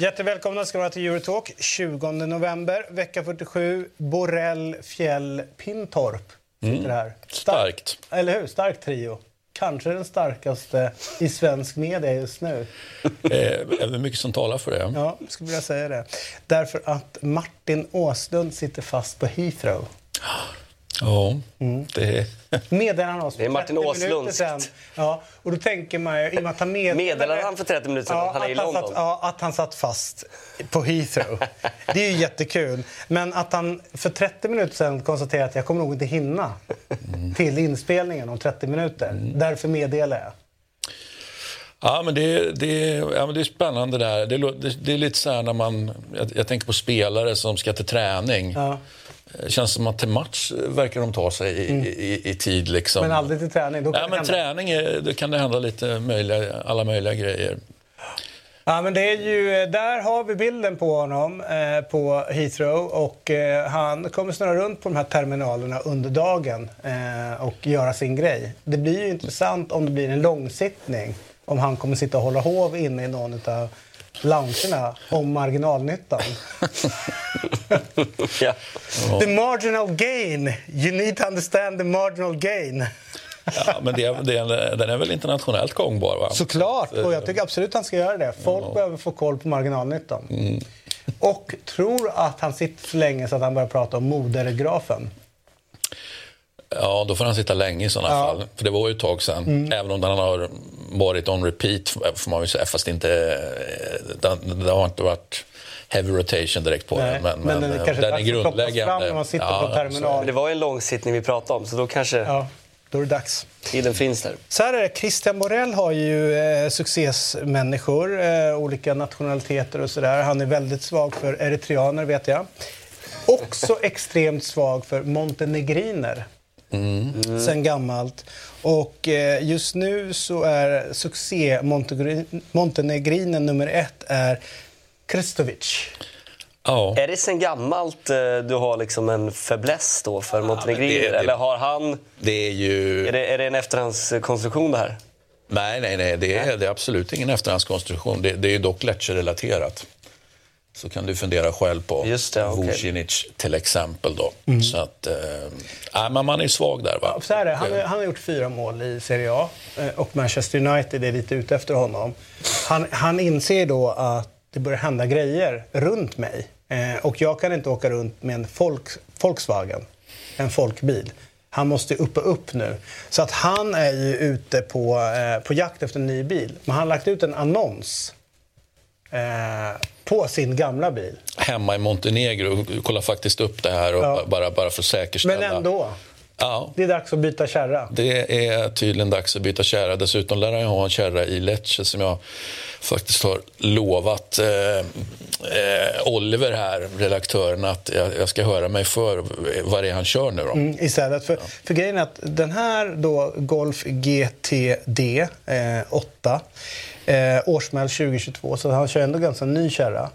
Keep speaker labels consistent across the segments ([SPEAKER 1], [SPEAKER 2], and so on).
[SPEAKER 1] Jättevälkomna ska vara till Eurotalk. 20 november, vecka 47. Borrell, Fjäll, Pintorp sitter här.
[SPEAKER 2] Starkt.
[SPEAKER 1] Eller hur? Stark trio. Kanske den starkaste i svensk media just nu.
[SPEAKER 2] Eh, är det mycket som talar för det?
[SPEAKER 1] Ja, skulle vilja säga det. Därför att Martin Åslund sitter fast på Heathrow.
[SPEAKER 2] Ja, det
[SPEAKER 1] Meddelade oss för
[SPEAKER 3] Det är Martin
[SPEAKER 1] 30 minuter sedan. Ja, och då tänker man ju, i och med att han meddelade...
[SPEAKER 3] Meddelade han för 30 minuter sedan att han är i London?
[SPEAKER 1] Satt, ja, att han satt fast på Heathrow. Det är ju jättekul. Men att han för 30 minuter sedan konstaterade att jag kommer nog inte hinna till inspelningen om 30 minuter. Därför meddelar jag.
[SPEAKER 2] Ja, men det, det, ja, men det är spännande där. Det, det, det är lite så här när man... Jag, jag tänker på spelare som ska till träning.
[SPEAKER 1] Ja.
[SPEAKER 2] Det känns som att till match verkar de ta sig i, i, i tid. Liksom.
[SPEAKER 1] Men aldrig till träning. Då kan
[SPEAKER 2] Ja, men
[SPEAKER 1] hända.
[SPEAKER 2] träning är, det kan det hända lite möjliga, alla möjliga grejer.
[SPEAKER 1] Ja, men det är ju, där har vi bilden på honom eh, på Heathrow och eh, han kommer snurra runt på de här terminalerna under dagen eh, och göra sin grej. Det blir ju intressant om det blir en långsittning om han kommer sitta och hålla hov inne i någon av loungerna om marginalnyttan.
[SPEAKER 3] Ja.
[SPEAKER 1] The marginal gain. You need to understand the marginal gain.
[SPEAKER 2] Ja, men det, det, den är väl internationellt gångbar? Va?
[SPEAKER 1] Såklart, och jag tycker absolut han ska göra det. Folk behöver få koll på marginalnyttan. Och tror att han sitter så länge så att han börjar prata om modergrafen.
[SPEAKER 2] Ja, då får han sitta länge i sådana
[SPEAKER 1] Ja.
[SPEAKER 2] fall. För det var ju ett tag sedan.
[SPEAKER 1] Mm.
[SPEAKER 2] Även om den har varit on repeat, får man ju säga. Fast inte, eh, den, det har inte varit heavy rotation direkt på
[SPEAKER 1] Nej,
[SPEAKER 2] den. Men,
[SPEAKER 1] men den är
[SPEAKER 2] eh,
[SPEAKER 1] kanske
[SPEAKER 2] den är grundläggande.
[SPEAKER 1] fram när man sitter på terminal.
[SPEAKER 3] Det var en långsittning vi pratade om, så då kanske
[SPEAKER 1] Ja, då är det dags.
[SPEAKER 3] tiden finns där.
[SPEAKER 1] Så här är det, Christian Borell har ju eh, succésmänniskor, eh, olika nationaliteter och sådär. Han är väldigt svag för eritreaner vet jag. Också extremt svag för montenegriner. Sen gammalt. Och eh, just nu så är succé montenegrinen nummer ett är Kristovic.
[SPEAKER 2] Ja.
[SPEAKER 3] Är det sen gammalt eh, du har liksom en fäbless då för montenegriner?
[SPEAKER 2] det- det-
[SPEAKER 3] Eller har han...
[SPEAKER 2] Det är ju...
[SPEAKER 3] Är det, är det en efterhandskonstruktion det här?
[SPEAKER 2] Nej, nej, nej. Det är, det är absolut ingen efterhandskonstruktion. Det, det är ju dock Lecce-relaterat. Så kan du fundera själv på
[SPEAKER 3] Just det, okej.
[SPEAKER 2] Vucinic till exempel. Då.
[SPEAKER 1] Mm.
[SPEAKER 2] Så att, eh, nej, men man är svag där. Va?
[SPEAKER 1] Så här är, det, han, han har gjort fyra mål i Serie A eh, och Manchester United är lite ute efter honom. Han, han inser då att det börjar hända grejer runt mig eh, och jag kan inte åka runt med en folk, Volkswagen, en folkbil. Han måste upp och upp nu. Så att han är ju ute på, eh, på jakt efter en ny bil. Men han har lagt ut en annons eh, på sin gamla bil.
[SPEAKER 2] Hemma i Montenegro. Jag kollar faktiskt upp det här och
[SPEAKER 1] Ja.
[SPEAKER 2] bara, bara för att säkerställa.
[SPEAKER 1] Men ändå,
[SPEAKER 2] Ja,
[SPEAKER 1] det är dags att byta kärra.
[SPEAKER 2] det är tydligen dags att byta kärra. Dessutom lär ju ha en kärra i Lecce som jag faktiskt har lovat eh, eh, Oliver här, redaktören, att jag, jag ska höra mig för vad det är han kör nu då.
[SPEAKER 1] Mm, istället. För, för grejen är att den här då Golf GTD eh, 8 eh, årsmäll 2022, så han kör ändå ganska ny kärra.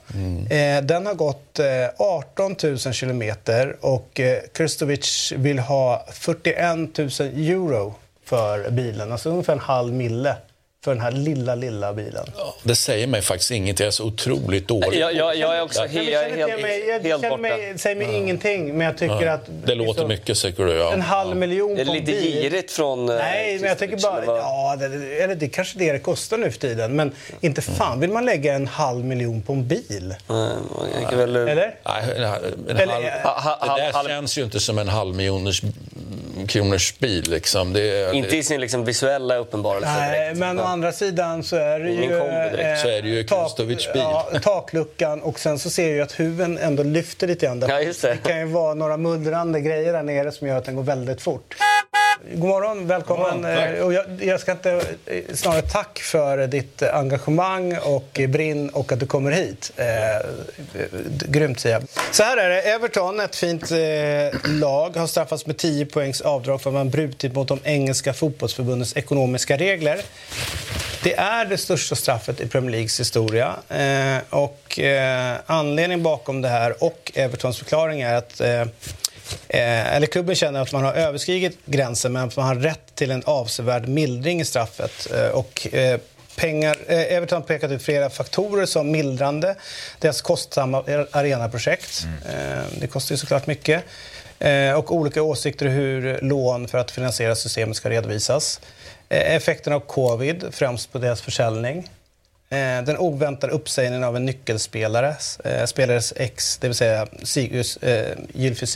[SPEAKER 1] Eh, den har gått eh, 18 000 kilometer och eh, Kristovic vill ha 41 000 euro för bilen, alltså ungefär en halv mille för den här lilla, lilla bilen.
[SPEAKER 2] Ja, Det säger mig faktiskt inget. Jag är så otroligt dålig.
[SPEAKER 3] Jag, jag, jag är också
[SPEAKER 2] Ja.
[SPEAKER 3] he, jag
[SPEAKER 1] känner
[SPEAKER 3] är
[SPEAKER 1] inte
[SPEAKER 3] helt,
[SPEAKER 1] mig, jag
[SPEAKER 3] helt
[SPEAKER 1] känner
[SPEAKER 3] borta.
[SPEAKER 1] mig, säger mig ingenting, men jag tycker att...
[SPEAKER 2] Det låter
[SPEAKER 1] liksom,
[SPEAKER 2] mycket, säger du. Ja.
[SPEAKER 1] En halv miljon
[SPEAKER 3] Det är
[SPEAKER 1] på en
[SPEAKER 3] lite
[SPEAKER 1] bil.
[SPEAKER 3] girigt från... eh,
[SPEAKER 1] Nej, men jag tycker bara... Ja, det, eller det är kanske det det kostar nu för tiden. Men inte fan vill man lägga en halv miljon på en bil.
[SPEAKER 3] Väl-
[SPEAKER 1] Eller?
[SPEAKER 2] Nej, en, en
[SPEAKER 1] Eller-
[SPEAKER 2] halv,
[SPEAKER 3] Ha- ha-
[SPEAKER 2] det där
[SPEAKER 3] halv-
[SPEAKER 2] känns ju inte som en halv miljoners kronors bil. Liksom. Det, är-
[SPEAKER 3] Inte i sin liksom visuella uppenbarelse
[SPEAKER 1] Nej,
[SPEAKER 3] direkt.
[SPEAKER 1] men å andra sidan så är det
[SPEAKER 3] Ingen
[SPEAKER 1] ju...
[SPEAKER 3] direkt.
[SPEAKER 2] Så är det ju Kristovic bil.
[SPEAKER 1] Ja, takluckan och sen så ser jag att huven ändå lyfter lite grann.
[SPEAKER 3] Ja, det.
[SPEAKER 1] det kan ju vara några mullrande grejer där nere som gör att den går väldigt fort. God morgon, välkommen.
[SPEAKER 4] God morgon,
[SPEAKER 1] och jag, jag, ska inte, eh, snarare tack för ditt engagemang och brinn och att du kommer hit. Eh, grymt jag. Så här är det, Everton, ett fint eh, lag, har straffats med 10 poängs avdrag för att man brutit mot de engelska fotbollsförbundens ekonomiska regler. Det är det största straffet i Premier Leagues historia. Eh, och eh, anledningen bakom det här och Evertons förklaring är att eh, eller klubben känner att man har överskridit gränsen men att man har rätt till en avsevärd mildring i straffet. Eh, och, eh, pengar, eh, Everton har pekat ut flera faktorer som mildrande. Deras kostsamma arenaprojekt. Mm. det kostar ju såklart mycket. Eh, och olika åsikter hur lån för att finansiera systemet ska redovisas. Eh, effekten av covid, främst på deras försäljning. Eh, den oväntade uppsägningen av en nyckelspelare, eh, spelares ex, det vill säga Sigurs, eh, Gylfi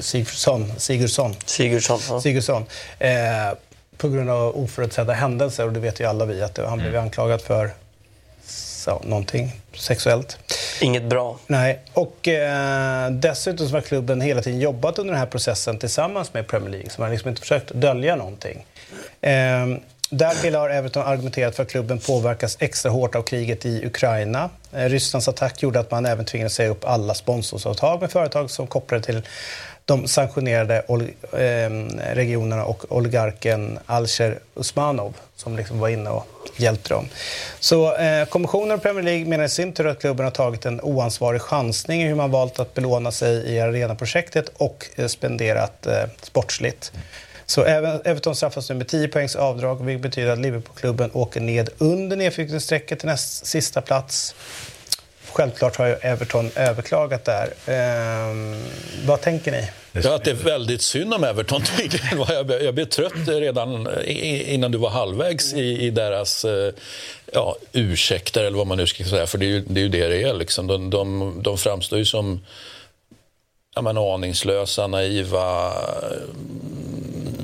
[SPEAKER 1] Sigurdsson, Sigurdsson,
[SPEAKER 3] Sigurdsson, ja.
[SPEAKER 1] Sigurdsson eh, på grund av oförutsedda händelser. Och det vet ju alla vi att han blev mm. anklagad för så, någonting sexuellt.
[SPEAKER 3] Inget bra.
[SPEAKER 1] Nej. Och eh, dessutom så har klubben hela tiden jobbat under den här processen tillsammans med Premier League. Så man har liksom inte försökt dölja någonting. Eh, Därtill har Everton argumenterat för att klubben påverkas extra hårt av kriget i Ukraina. Eh, Rysslands attack gjorde att man även tvingades säga upp alla sponsorsavtal med företag som kopplade till de sanktionerade ehm, regionerna och oligarken Alcher Usmanov som liksom var inne och hjälpte dem. Så eh, kommissionen och Premier League menar i sin tur att klubben har tagit en oansvarig chansning i hur man valt att belåna sig i arenaprojektet och eh, spenderat eh, sportsligt. Så Everton straffas nu med 10 poängs avdrag vilket betyder att Liverpoolklubben åker ned under nedflyttningsstrecket till näst sista plats. Självklart har ju Everton överklagat där. Ehm, vad tänker ni?
[SPEAKER 2] Ja, att det är väldigt synd om Everton. Jag, jag blev trött redan innan du var halvvägs i, i deras eh, ja, ursäkter, eller vad man nu ska säga. För det är ju det är ju det, det är. Liksom. De, de, de framstår ju som ja, men, aningslösa, naiva,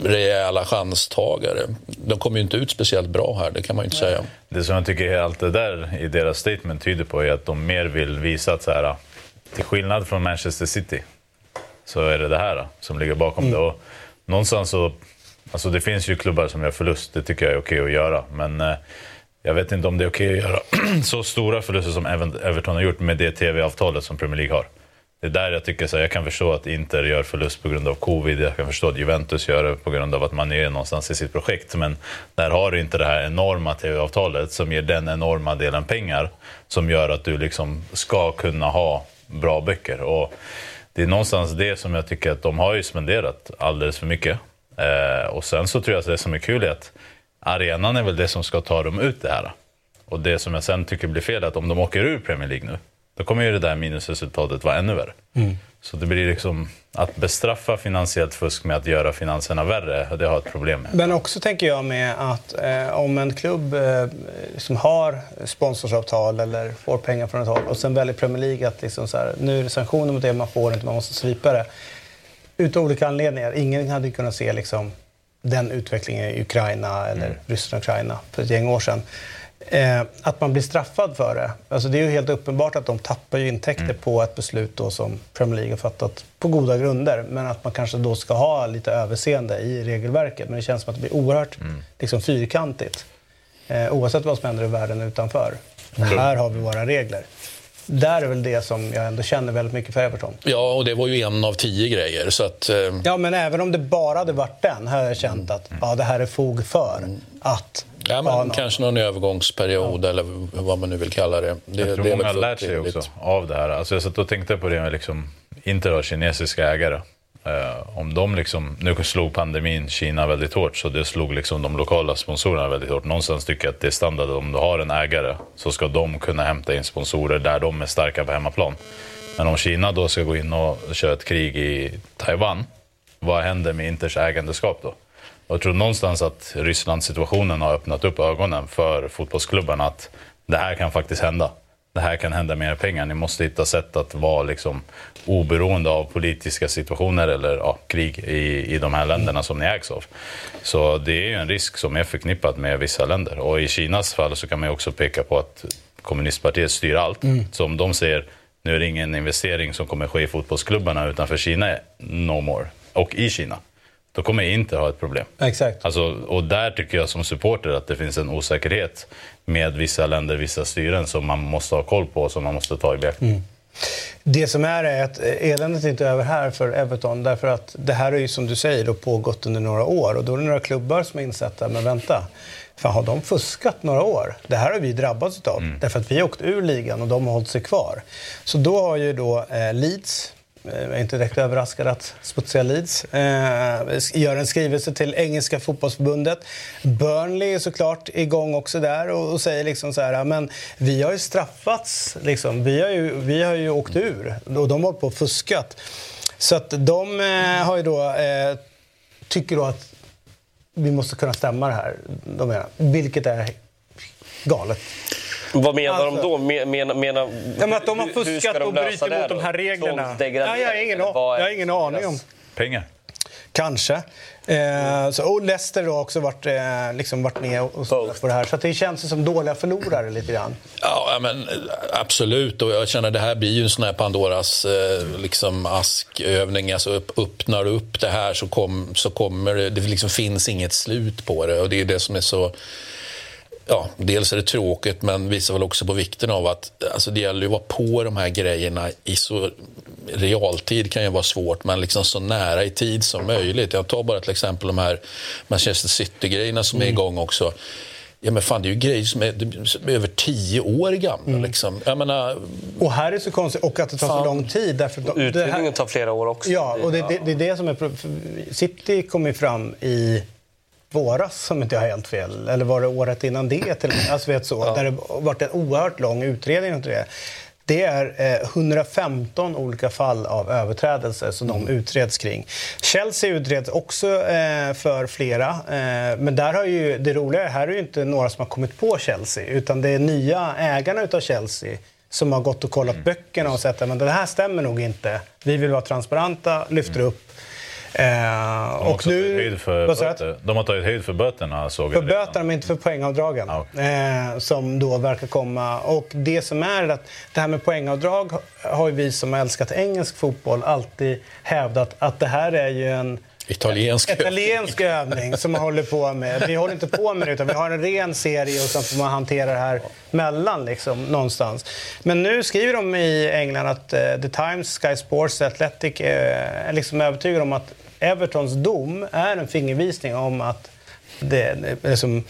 [SPEAKER 2] rejäla chanstagare. De kommer ju inte ut speciellt bra här, det kan man ju inte säga.
[SPEAKER 4] Det som jag tycker allt det där i deras statement tyder på är att de mer vill visa att så här, till skillnad från Manchester City så är det det här som ligger bakom mm. det. Och någonstans så, alltså det finns ju klubbar som gör förlust, det tycker jag är okej att göra. Men eh, jag vet inte om det är okej att göra så stora förluster som Everton har gjort med det TV-avtalet som Premier League har. Det är där jag tycker så jag kan förstå att Inter gör förlust på grund av covid. Jag kan förstå att Juventus gör det på grund av att man är någonstans i sitt projekt. Men där har du inte det här enorma tv-avtalet som ger den enorma delen pengar som gör att du liksom ska kunna ha bra böcker. Och det är någonstans det som jag tycker att de har ju spenderat alldeles för mycket. Eh, och sen så tror jag att det som är kul är att arenan är väl det som ska ta dem ut det här. Och det som jag sen tycker blir fel är att om de åker ur Premier League nu då kommer ju det där minusresultatet vara ännu värre. Mm. Så det blir liksom att bestraffa finansiellt fusk med att göra finanserna värre, det har ett problem med.
[SPEAKER 1] Men också tänker jag med att eh, om en klubb eh, som har sponsorsavtal eller får pengar från ett håll och sen väljer Premier League att liksom så här, nu är det sanktioner mot det, man får inte, man måste svipa det. Utav olika anledningar. Ingen hade kunnat se liksom, den utvecklingen i Ukraina eller mm. Ryssland och Ukraina för ett gäng år sedan. Eh, att man blir straffad för det. Alltså det är ju helt uppenbart att de tappar ju intäkter mm. på ett beslut då som Premier League har fattat på goda grunder. Men att man kanske då ska ha lite överseende i regelverket. Men det känns som att det blir oerhört mm. liksom, fyrkantigt. Eh, oavsett vad som händer i världen utanför. Mm. Här har vi våra regler. Där är väl det som jag ändå känner väldigt mycket för Everton.
[SPEAKER 2] Ja, och det var ju en av tio grejer. Så att, eh...
[SPEAKER 1] Ja, men även om det bara hade varit den har jag känt att ja, det här är fog för mm. att
[SPEAKER 2] Ja, men någon. kanske någon övergångsperiod ja. eller vad man nu vill kalla det. det
[SPEAKER 4] jag tror
[SPEAKER 2] det
[SPEAKER 4] många har lärt sig också av det här. Alltså jag satt och tänkte på det med liksom, inte har kinesiska ägare. Uh, om de liksom, nu slog pandemin Kina väldigt hårt så det slog liksom de lokala sponsorerna väldigt hårt. Någonstans tycker jag att det är standard om du har en ägare så ska de kunna hämta in sponsorer där de är starka på hemmaplan. Men om Kina då ska gå in och köra ett krig i Taiwan, vad händer med Inters ägandeskap då? jag tror någonstans att Rysslandssituationen har öppnat upp ögonen för fotbollsklubbarna att det här kan faktiskt hända. Det här kan hända mer pengar. Ni måste hitta sätt att vara liksom oberoende av politiska situationer eller ja, krig i, i de här länderna som ni ägs av. Så det är ju en risk som är förknippad med vissa länder. Och i Kinas fall så kan man också peka på att kommunistpartiet styr allt. Mm. Så om de säger nu är det ingen investering som kommer ske i fotbollsklubbarna utanför Kina, no more. Och i Kina då kommer jag inte ha ett problem.
[SPEAKER 1] Exakt.
[SPEAKER 4] Alltså, och där tycker jag som supporter att det finns en osäkerhet med vissa länder, vissa styren som man måste ha koll på och som man måste ta i beaktning.
[SPEAKER 1] Det som är är att eländet är inte över här för Everton därför att det här är ju som du säger då pågått under några år och då är det några klubbar som är insatta. Men vänta, fan har de fuskat några år? Det här har vi drabbats utav därför att vi har åkt ur ligan och de har hållit sig kvar. Så då har ju då eh, Leeds jag är inte direkt överraskad att smutsiga Leeds eh, gör en skrivelse till engelska fotbollsförbundet. Burnley är såklart igång också där och, och säger liksom så här, men vi har ju straffats, liksom. vi, har ju, vi har ju åkt ur och de har på och fuskat. Så att de eh, har ju då, eh, tycker då att vi måste kunna stämma det här, de menar, vilket är galet.
[SPEAKER 3] Vad menar
[SPEAKER 1] Alltså-
[SPEAKER 3] de då? Men, menar, menar,
[SPEAKER 1] Ja, men att de har fuskat
[SPEAKER 3] de
[SPEAKER 1] och
[SPEAKER 3] det
[SPEAKER 1] mot de här reglerna. Ja, jag har ingen, jag har ingen aning om.
[SPEAKER 4] Pengar.
[SPEAKER 1] Kanske. Eh, så, och Leicester har också varit, eh, liksom varit med och, spelat på det här. Så att det känns som dåliga förlorare lite grann.
[SPEAKER 2] Ja, men eh, absolut. Och jag känner att det här blir ju en sån här Pandoras eh, liksom askövning. Alltså upp, öppnar du upp det här så, kom, så kommer det... Det liksom finns inget slut på det. Och det är det som är så... Ja, dels är det tråkigt, men visar väl också på vikten av att alltså det gäller ju att vara på de här grejerna i så realtid kan ju vara svårt, men liksom så nära i tid som möjligt. Jag tar bara till exempel de här Manchester City-grejerna som är igång också. Ja, men fan, det är ju grejer som är, som är över tio år gamla. Liksom. Jag menar,
[SPEAKER 1] Och här är det så konstigt, och att det tar så
[SPEAKER 2] Fan.
[SPEAKER 1] lång tid. Därför de, det
[SPEAKER 3] Utbildningen
[SPEAKER 1] här,
[SPEAKER 3] tar flera år också.
[SPEAKER 1] ja, och det, det, det är det som är... City kom ju fram i våras, om inte jag har helt fel. Eller var det året innan det till? Alltså, vet så, Där det varit en oerhört lång utredning om det. Det är eh, 115 olika fall av överträdelser som de utreds kring. Chelsea utreds också eh, för flera. Eh, men där har ju, det roliga är här är ju inte några som har kommit på Chelsea utan det är nya ägarna utav Chelsea som har gått och kollat böckerna och sett att det här stämmer nog inte. Vi vill vara transparenta, lyfter upp. Eh, och
[SPEAKER 4] höjd för. De har tagit höjd för böterna såg
[SPEAKER 1] För
[SPEAKER 4] redan.
[SPEAKER 1] böterna men inte för poängavdragen.
[SPEAKER 4] Ja.
[SPEAKER 1] Eh, som då verkar komma. Och det som är att det här med poängavdrag har ju vi som har älskat engelsk fotboll alltid hävdat att det här är ju en
[SPEAKER 2] italiensk
[SPEAKER 1] italiensk övning som man håller på med. Vi håller inte på med det utan vi har en ren serie och sen får man hantera det här mellan liksom, någonstans. Men nu skriver de i England att uh, The Times, Sky Sports, Athletic uh, är liksom övertygade om att Evertons dom är en fingervisning om att det, eh, liksom,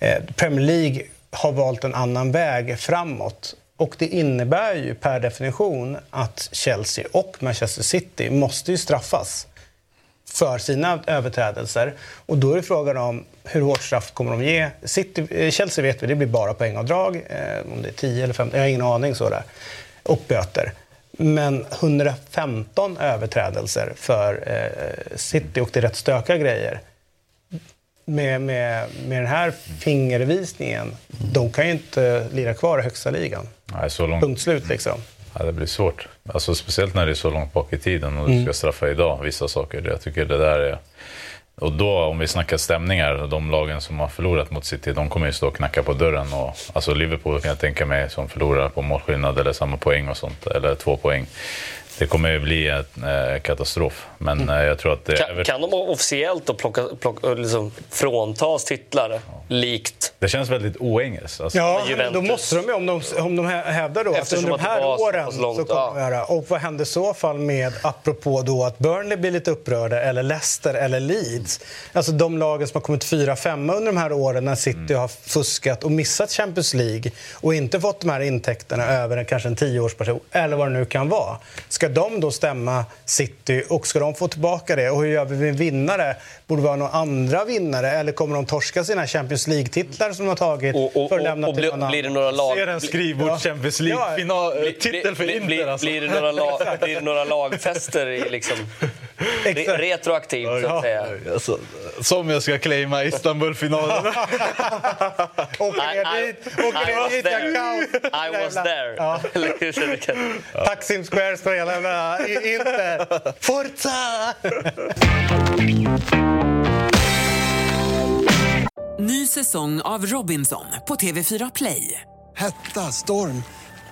[SPEAKER 1] eh, Premier League har valt en annan väg framåt. Och det innebär ju per definition att Chelsea och Manchester City måste ju straffas för sina överträdelser. Och då är det frågan om hur hårt straff kommer de ge. City, eh, Chelsea vet vi, det blir bara poängavdrag. Eh, om det är 10 eller 15, jag har ingen aning. Så där. Och böter. Men 115 överträdelser för eh, City och det är rätt stökiga grejer. Med, med, med den här fingervisningen, de kan ju inte lira kvar i högsta ligan.
[SPEAKER 4] Nej, så långt.
[SPEAKER 1] Punkt slut liksom.
[SPEAKER 4] Ja, det blir svårt. Alltså, speciellt när det är så långt bak i tiden och
[SPEAKER 1] Mm.
[SPEAKER 4] du ska straffa idag vissa saker. Jag tycker det där är... Och då, om vi snackar stämningar, de lagen som har förlorat mot City, de kommer ju stå och knacka på dörren. Och, alltså Liverpool kan jag tänka mig som förlorar på målskillnad eller samma poäng och sånt, eller två poäng. Det kommer ju bli en eh, katastrof. Men eh, jag tror att det,
[SPEAKER 3] Kan, kan de officiellt då plocka, plocka, liksom fråntas titlar likt...
[SPEAKER 4] det känns väldigt oengelskt. Alltså,
[SPEAKER 1] Ja, men då måste de ju, om de, om de hä- hävdar då
[SPEAKER 3] Eftersom
[SPEAKER 1] att under de här
[SPEAKER 3] var så
[SPEAKER 1] åren så
[SPEAKER 3] långt,
[SPEAKER 1] kommer
[SPEAKER 3] ja.
[SPEAKER 1] de göra. Och vad händer i så fall med, apropå då att Burnley blir lite upprörda, eller Leicester eller Leeds? Alltså de lagen som har kommit fyra, femma under de här åren när City
[SPEAKER 3] Mm.
[SPEAKER 1] har fuskat och missat Champions League och inte fått de här intäkterna över en, kanske en tioårsperiod, eller vad det nu kan vara. Ska de då stämma City och ska de få tillbaka det? Och hur gör vi med vinnare? Borde vi ha några andra vinnare eller kommer de torska sina Champions League-titlar som de har tagit
[SPEAKER 3] Och, och,
[SPEAKER 1] för att
[SPEAKER 3] och,
[SPEAKER 1] lämna
[SPEAKER 3] och
[SPEAKER 1] till
[SPEAKER 3] blir, blir det några lag...
[SPEAKER 5] Ser en skrivbord
[SPEAKER 1] Ja.
[SPEAKER 5] Champions
[SPEAKER 1] Ja.
[SPEAKER 5] League-final,
[SPEAKER 3] Blir-
[SPEAKER 5] titel för Inter alltså.
[SPEAKER 3] blir, det några lag, blir det några lagfester i liksom, re, retroaktivt, så att säga?
[SPEAKER 5] Alltså, som jag ska claima Istanbul-finalen.
[SPEAKER 1] Åker
[SPEAKER 3] I-
[SPEAKER 1] ner dit, åker
[SPEAKER 3] I
[SPEAKER 1] ner
[SPEAKER 3] was
[SPEAKER 1] dit,
[SPEAKER 3] there.
[SPEAKER 1] jag
[SPEAKER 3] I was there.
[SPEAKER 1] Ja. Taksim Square spelar i Inter. Forza!
[SPEAKER 6] Ny säsong av Robinson på TV4 Play.
[SPEAKER 7] Hetta, storm,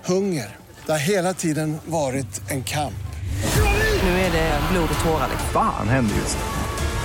[SPEAKER 7] hunger. Det har hela tiden varit en kamp.
[SPEAKER 6] Nu är det blod och tårar. liksom.
[SPEAKER 8] Fan händer just det.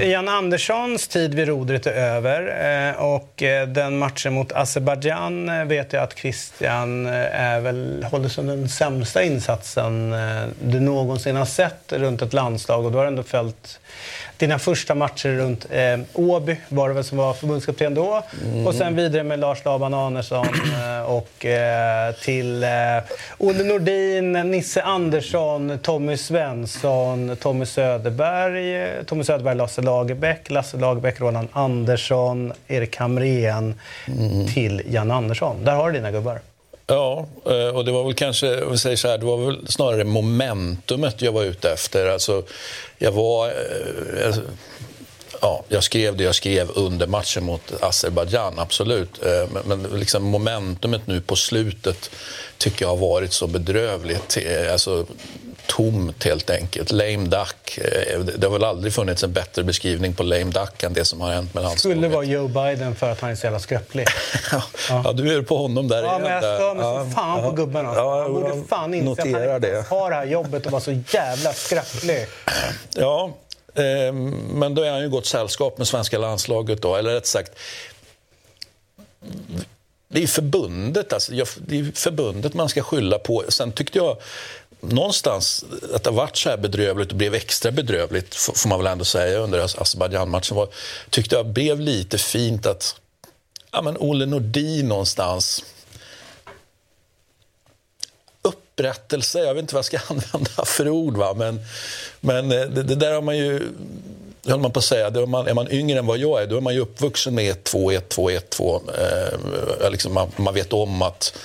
[SPEAKER 9] Mm.
[SPEAKER 1] Jan Anderssons tid vid rodret är över eh, och eh, den matchen mot Azerbajdzjan eh, vet jag att Christian är väl, håller som den sämsta insatsen du någonsin har sett runt ett landslag och du har ändå följt dina första matcher runt eh, Åby var det väl som var förbundskapten då. Mm. Och sen vidare med Lars Laban Arnesson och eh, till eh, Olle Nordin, Nisse Andersson, Tommy Svensson, Tommy Söderberg, Tommy Söderberg, Lasse Lagerbäck, Lasse Lagerbäck, Roland Andersson, Erik Hamrén mm. till Jan Andersson. Där har du dina gubbar.
[SPEAKER 2] Ja, eh, och det var väl kanske, om vi säger så här, det var väl snarare momentumet jag var ute efter. Alltså, jag var... Eh, alltså, Eh, ja, jag skrev det jag skrev under matchen mot Azerbajdzjan, absolut. Eh, men, liksom momentumet nu på slutet tycker jag har varit så bedrövligt. Alltså, tomt helt enkelt. Lame duck. Eh, det har väl aldrig funnits en bättre beskrivning på lame duck än det som har hänt med landslaget.
[SPEAKER 1] Skulle vara Joe Biden för att han är så jävla skröplig.
[SPEAKER 2] ja. ja, du är på honom där
[SPEAKER 1] Ja, men jag stör mig ja, så fan ja, på gubben. Alltså. Ja, han borde fan inse att han inte har det här jobbet och vara så jävla skröplig.
[SPEAKER 2] Ja, eh, Eh, men då är han ju gott sällskap med svenska landslaget då. Eller rätt sagt, det är förbundet, alltså, det är förbundet man ska skylla på. Sen tyckte jag någonstans att det har varit så här bedrövligt och blev extra bedrövligt, får man väl ändå säga, under Azerbajdzjan-matchen tyckte jag blev lite fint att ja, men Olle Nordin någonstans upprättelse, jag vet inte vad jag ska använda för ord, va? men, men eh, det, det där har man ju höll man på att säga, är man, är man yngre än vad jag är, då är man ju uppvuxen med 1-2, 1-2, 1-2. Eh, liksom man, man, vet om att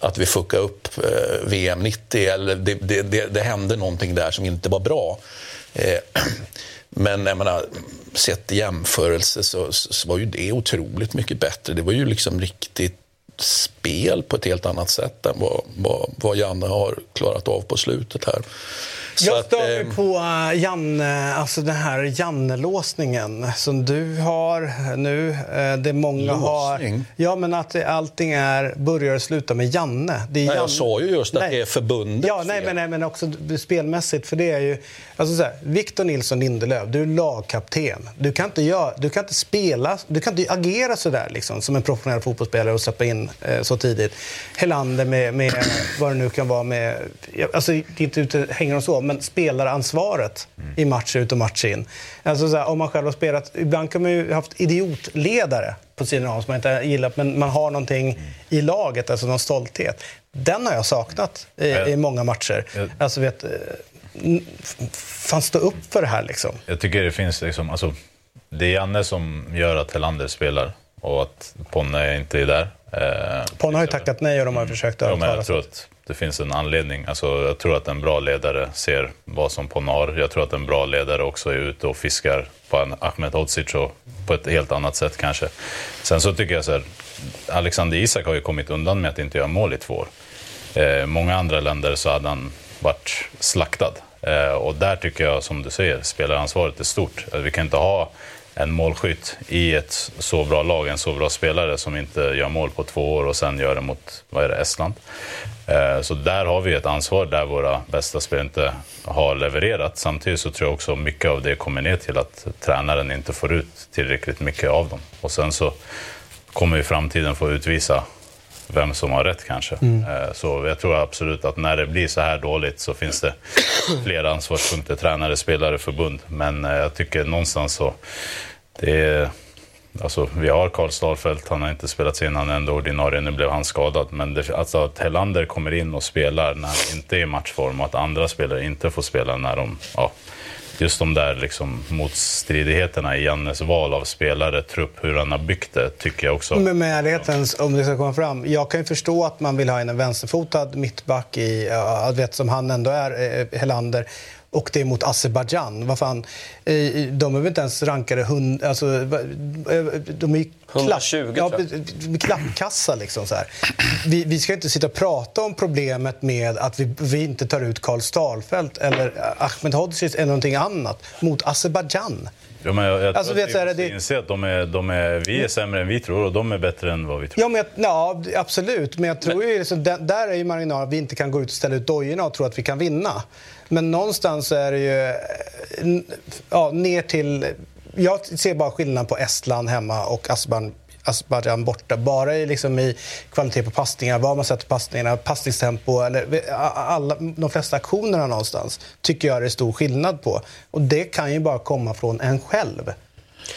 [SPEAKER 2] att vi fuckade upp eh, VM 90. Eller det, det, det, det, hände någonting där som inte var bra. Eh, men jag menar, sett i jämförelse så, så, var ju det otroligt mycket bättre. Det var ju liksom riktigt spel på ett helt annat sätt än vad, vad, vad Janne har klarat av på slutet här.
[SPEAKER 1] Jag stör mig eh, på uh, Janne, alltså den här Janne-låsningen som du har nu. Det många Låsning? har. Ja, men att allting är, börjar och slutar med Janne.
[SPEAKER 2] Det är nej, Janne. Jag sa ju just att nej. det är förbundet
[SPEAKER 1] Ja, nej, men, nej, men också spelmässigt. För det är ju, alltså så här, Victor Nilsson Lindelöf, du är lagkapten. Du kan inte, göra, du kan inte spela, du kan inte agera så där liksom, som en professionell fotbollsspelare och släppa in eh, så tidigt. Helander med, med vad det nu kan vara med, alltså det är inte ute hänger och så, men spelaransvaret mm. i match ut och match in. Alltså så här, om man själv har spelat, ibland kan man ju haft idiotledare på sidan av som man inte gillat, men man har någonting mm. i laget, alltså någon stolthet. Den har jag saknat i, jag, i många matcher. Jag, alltså vet, eh, fan stå upp för det här liksom.
[SPEAKER 4] Jag tycker det finns liksom, alltså, det är Janne som gör att Helander spelar och att Ponne inte är där.
[SPEAKER 1] Eh, Ponne har ju tackat nej och de har mm. försökt övertala.
[SPEAKER 4] Ja, jag tror att det finns en anledning. Alltså, jag tror att en bra ledare ser vad som på Jag tror att en bra ledare också är ute och fiskar på en Ahmed Hodzic på ett helt annat sätt kanske. Sen så tycker jag så här, Alexander Isak har ju kommit undan med att inte göra mål i två år. Eh, många andra länder så hade han varit slaktad. Eh, och där tycker jag, som du säger, spelaransvaret är stort. Eh, vi kan inte ha en målskytt i ett så bra lag, en så bra spelare som inte gör mål på två år och sen gör det mot, vad är det, Estland. Eh, så där har vi ett ansvar där våra bästa spelare inte har levererat. Samtidigt så tror jag också mycket av det kommer ner till att tränaren inte får ut tillräckligt mycket av dem. Och sen så kommer vi i framtiden få utvisa vem som har rätt kanske. Mm. Eh, så jag tror absolut att när det blir så här dåligt så finns det fler ansvarspunkter, tränare, spelare, förbund. Men eh, jag tycker någonstans så, det är Alltså, vi har Karl Starfelt, han har inte spelat in, han är ändå ordinarie, nu blev han skadad. Men det, alltså, att Hellander kommer in och spelar när han inte är i matchform och att andra spelare inte får spela när de ja, just de där liksom motstridigheterna i Jannes val av spelare, trupp, hur han har byggt det, tycker jag också.
[SPEAKER 1] Men med ärlighetens, om det ska komma fram. Jag kan ju förstå att man vill ha in en vänsterfotad mittback i, ja, vet som han ändå är, eh, Helander. Och det är mot Azerbajdzjan. Vad fan, de är väl inte ens rankade hund, alltså, De är ju klapp,
[SPEAKER 3] 120,
[SPEAKER 1] ja, klappkassa. Liksom, så här. Vi, vi ska inte sitta och prata om problemet med att vi, vi inte tar ut Karl Stalfelt eller Ahmed Hodzic eller någonting annat mot Azerbajdzjan.
[SPEAKER 4] Ja, men jag, jag
[SPEAKER 1] Alltså,
[SPEAKER 4] tror
[SPEAKER 1] vet
[SPEAKER 4] att
[SPEAKER 1] så här,
[SPEAKER 4] vi måste
[SPEAKER 1] det-
[SPEAKER 4] inse att de är, de är, vi är sämre än vi tror och de är bättre än vad vi tror.
[SPEAKER 1] Ja, men, jag- ja, absolut. Men jag tror ju liksom, där, där är ju marginalen att vi inte kan gå ut och ställa ut dojorna och tro att vi kan vinna. Men någonstans är det ju ja, ner till... Jag ser bara skillnad på Estland hemma och Azerbajdzjan Azerbajdzjan borta. Bara i, liksom i kvalitet på passningar, var man sätter passningarna, passningstempo eller alla, de flesta aktionerna någonstans tycker jag det är stor skillnad på. Och det kan ju bara komma från en själv.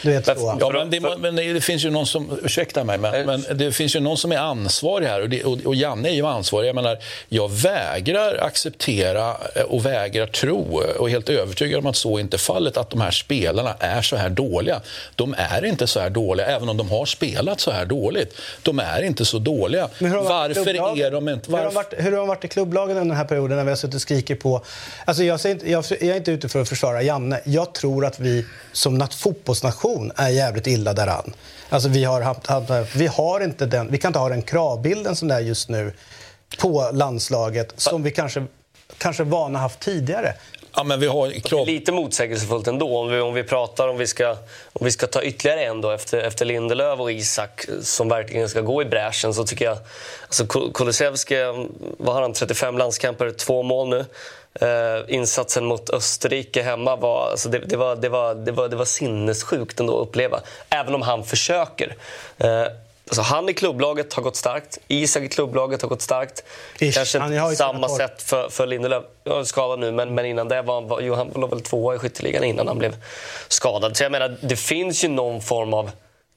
[SPEAKER 1] Du vet så.
[SPEAKER 2] Ja, men det, men det, finns ju någon som, ursäkta mig, men, men det finns ju någon som är ansvarig här och, det, och, och Janne är ju ansvarig. Jag menar, jag vägrar acceptera eh, och vägrar tro och är helt övertygad om att så inte är fallet, att de här spelarna är så här dåliga. De är inte så här dåliga, även om de har spelat så här dåligt. De är inte så dåliga. Varför är de inte...
[SPEAKER 1] Hur har, de
[SPEAKER 2] Varför?
[SPEAKER 1] varit, hur har de varit i klubblagen under den här perioden när vi har suttit och skrikit på... Alltså jag, säger inte, jag, jag är inte ute för att försvara Janne. Jag tror att vi som nat- fotbollsnation är jävligt illa däran. Alltså vi, har haft, vi, har inte den, vi kan inte ha den kravbilden som det är just nu på landslaget som vi kanske, kanske vana haft tidigare.
[SPEAKER 2] Ja, men vi har krav...
[SPEAKER 3] Lite motsägelsefullt ändå. Om vi, om vi pratar om vi ska, om vi ska ta ytterligare en då efter, efter Lindelöf och Isak som verkligen ska gå i bräschen så tycker jag... Alltså Kul- Kulusevski, vad har han, 35 landskamper, två mål nu. Eh, insatsen mot Österrike hemma var, alltså det, det, var, det, var, det, var, det var sinnessjukt ändå att uppleva. Även om han försöker. Eh, Alltså han i klubblaget har gått starkt. Isak i klubblaget har gått starkt.
[SPEAKER 1] Ish,
[SPEAKER 3] Kanske
[SPEAKER 1] han
[SPEAKER 3] inte
[SPEAKER 1] ju
[SPEAKER 3] samma sätt för, för Lindelöf. Jag är skadad nu, men, men innan det var, han- var jo, han låg väl tvåa i skytteligan innan han blev skadad. Så jag menar, det finns ju någon form av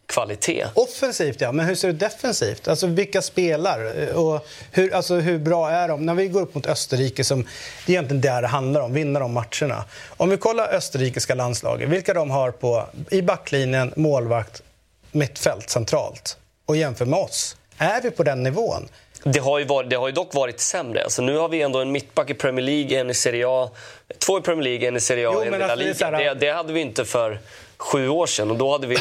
[SPEAKER 3] kvalitet.
[SPEAKER 1] Offensivt, ja. Men hur ser det defensivt? Alltså, vilka spelar? Och hur, alltså, hur bra är de? När vi går upp mot Österrike, som, det är egentligen det det handlar om, vinna de matcherna. Om vi kollar österrikiska landslaget, vilka de har på, i backlinjen, målvakt, mittfält centralt och jämför med oss. Är vi på den nivån?
[SPEAKER 3] Det har, ju varit, det har ju dock varit sämre. Alltså, nu har vi ändå en mittback i Premier League, en i Serie A. Två i Premier League, en i Serie A
[SPEAKER 1] Jo,
[SPEAKER 3] en i La
[SPEAKER 1] alltså,
[SPEAKER 3] Liga. Det, det hade vi inte för sju år sedan och då hade vi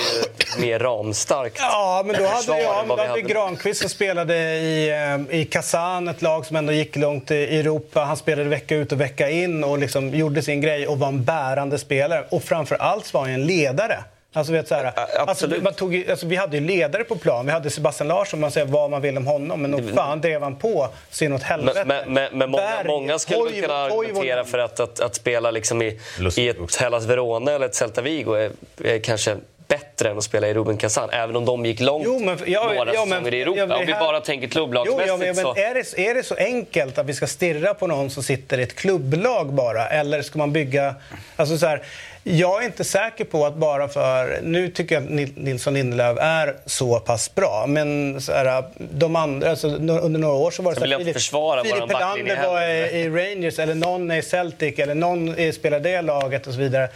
[SPEAKER 3] mer ramstarkt
[SPEAKER 1] Ja, men då hade,
[SPEAKER 3] försvar
[SPEAKER 1] ja,
[SPEAKER 3] än
[SPEAKER 1] men då
[SPEAKER 3] vi
[SPEAKER 1] hade vi. Granqvist som spelade i, eh, i Kazan, ett lag som ändå gick långt i Europa. Han spelade vecka ut och vecka in och liksom gjorde sin grej och var en bärande spelare. Och framför allt var han en ledare. Alltså, vet, så här, alltså, man tog, alltså, vi hade ju ledare på plan. Vi hade Sebastian Larsson, man säger vad man vill om honom. Men nog fan drev han på sin åt helvete.
[SPEAKER 3] Men, men, men många,
[SPEAKER 1] Berg,
[SPEAKER 3] många skulle
[SPEAKER 1] Toivo-
[SPEAKER 3] kunna argumentera för att, att, att spela liksom i, i ett Hellas Verona eller ett Celta Vigo är, är kanske bättre än att spela i Ruben Kazan. Även om de gick långt
[SPEAKER 1] Jo, men- ja,
[SPEAKER 3] några
[SPEAKER 1] ja, men-
[SPEAKER 3] säsonger i Europa.
[SPEAKER 1] ja, men
[SPEAKER 3] om vi bara tänker
[SPEAKER 1] Jo,
[SPEAKER 3] klubblagsmässigt
[SPEAKER 1] ja, men,
[SPEAKER 3] så...
[SPEAKER 1] men är, det, är det så enkelt att vi ska stirra på någon som sitter i ett klubblag bara? Eller ska man bygga... Alltså så här, jag är inte säker på att bara för... Nu tycker jag att Nil- Nilsson Lindelöf är så pass bra. Men så här, de andra, alltså, under några år så var det så här,
[SPEAKER 3] inte försvara
[SPEAKER 1] Filip Helander var i, Rangers eller någon är i Celtic eller någon spelar det laget och så vidare.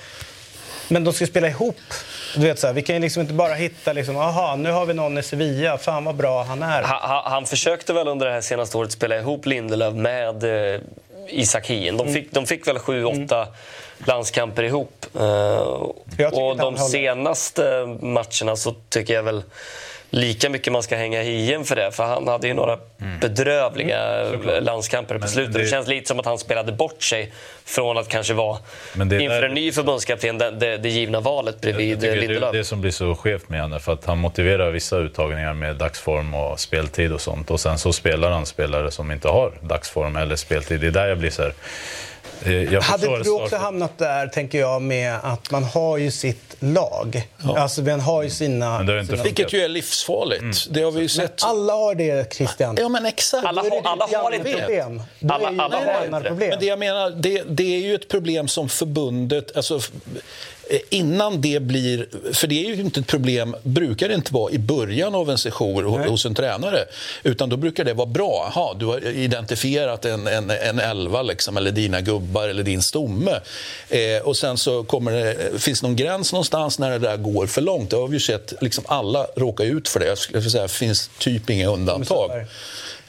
[SPEAKER 1] Men de ska spela ihop. Du vet, så här, vi kan ju liksom inte bara hitta liksom, aha, nu har vi någon i Sevilla, fan vad bra han är.
[SPEAKER 3] Han, han, försökte väl under det här senaste året spela ihop Lindelöf med eh, Isak Hien.
[SPEAKER 1] Mm.
[SPEAKER 3] De fick, de fick väl sju, åtta landskamper ihop. Eh, och de senaste matcherna så tycker jag väl lika mycket man ska hänga Hien för det. För han hade ju några bedrövliga landskamper på slutet. Det...
[SPEAKER 4] det-
[SPEAKER 3] känns lite som att han spelade bort sig från att kanske vara inför en ny förbundskapten det, det, det givna valet bredvid
[SPEAKER 4] tycker
[SPEAKER 3] Lindelöf.
[SPEAKER 4] det det som blir så skevt med honom. För att han motiverar vissa uttagningar med dagsform och speltid och sånt. Och sen så spelar han spelare som inte har dagsform eller speltid. Det är där jag blir så här... eh, Jag
[SPEAKER 1] Hade du också hamnat där, tänker jag, med att man har ju sitt lag. Alltså, man har ju sina...
[SPEAKER 4] Men det
[SPEAKER 1] sina...
[SPEAKER 2] Vilket ju är livsfarligt.
[SPEAKER 3] Mm.
[SPEAKER 2] Det har vi ju sett.
[SPEAKER 1] Alla har det, Christian.
[SPEAKER 2] Ja, men exakt.
[SPEAKER 3] Alla har- alla har inte det.
[SPEAKER 1] problem.
[SPEAKER 3] Alla- alla
[SPEAKER 1] det
[SPEAKER 3] har det.
[SPEAKER 1] problem.
[SPEAKER 2] Men det jag menar, det, det är ju ett problem som förbundet... Alltså, innan det blir... För det är ju inte ett problem, brukar det inte vara i början av en session ho- hos en tränare. Utan då brukar det vara bra. Aha, du har identifierat en, en, en elva, liksom, eller dina gubbar eller din stomme. Eh, och sen så kommer det, finns det någon gräns någonstans när det där går för långt. Det har vi ju sett, liksom alla råkar ut för det. Jag skulle säga, det finns typ inga undantag.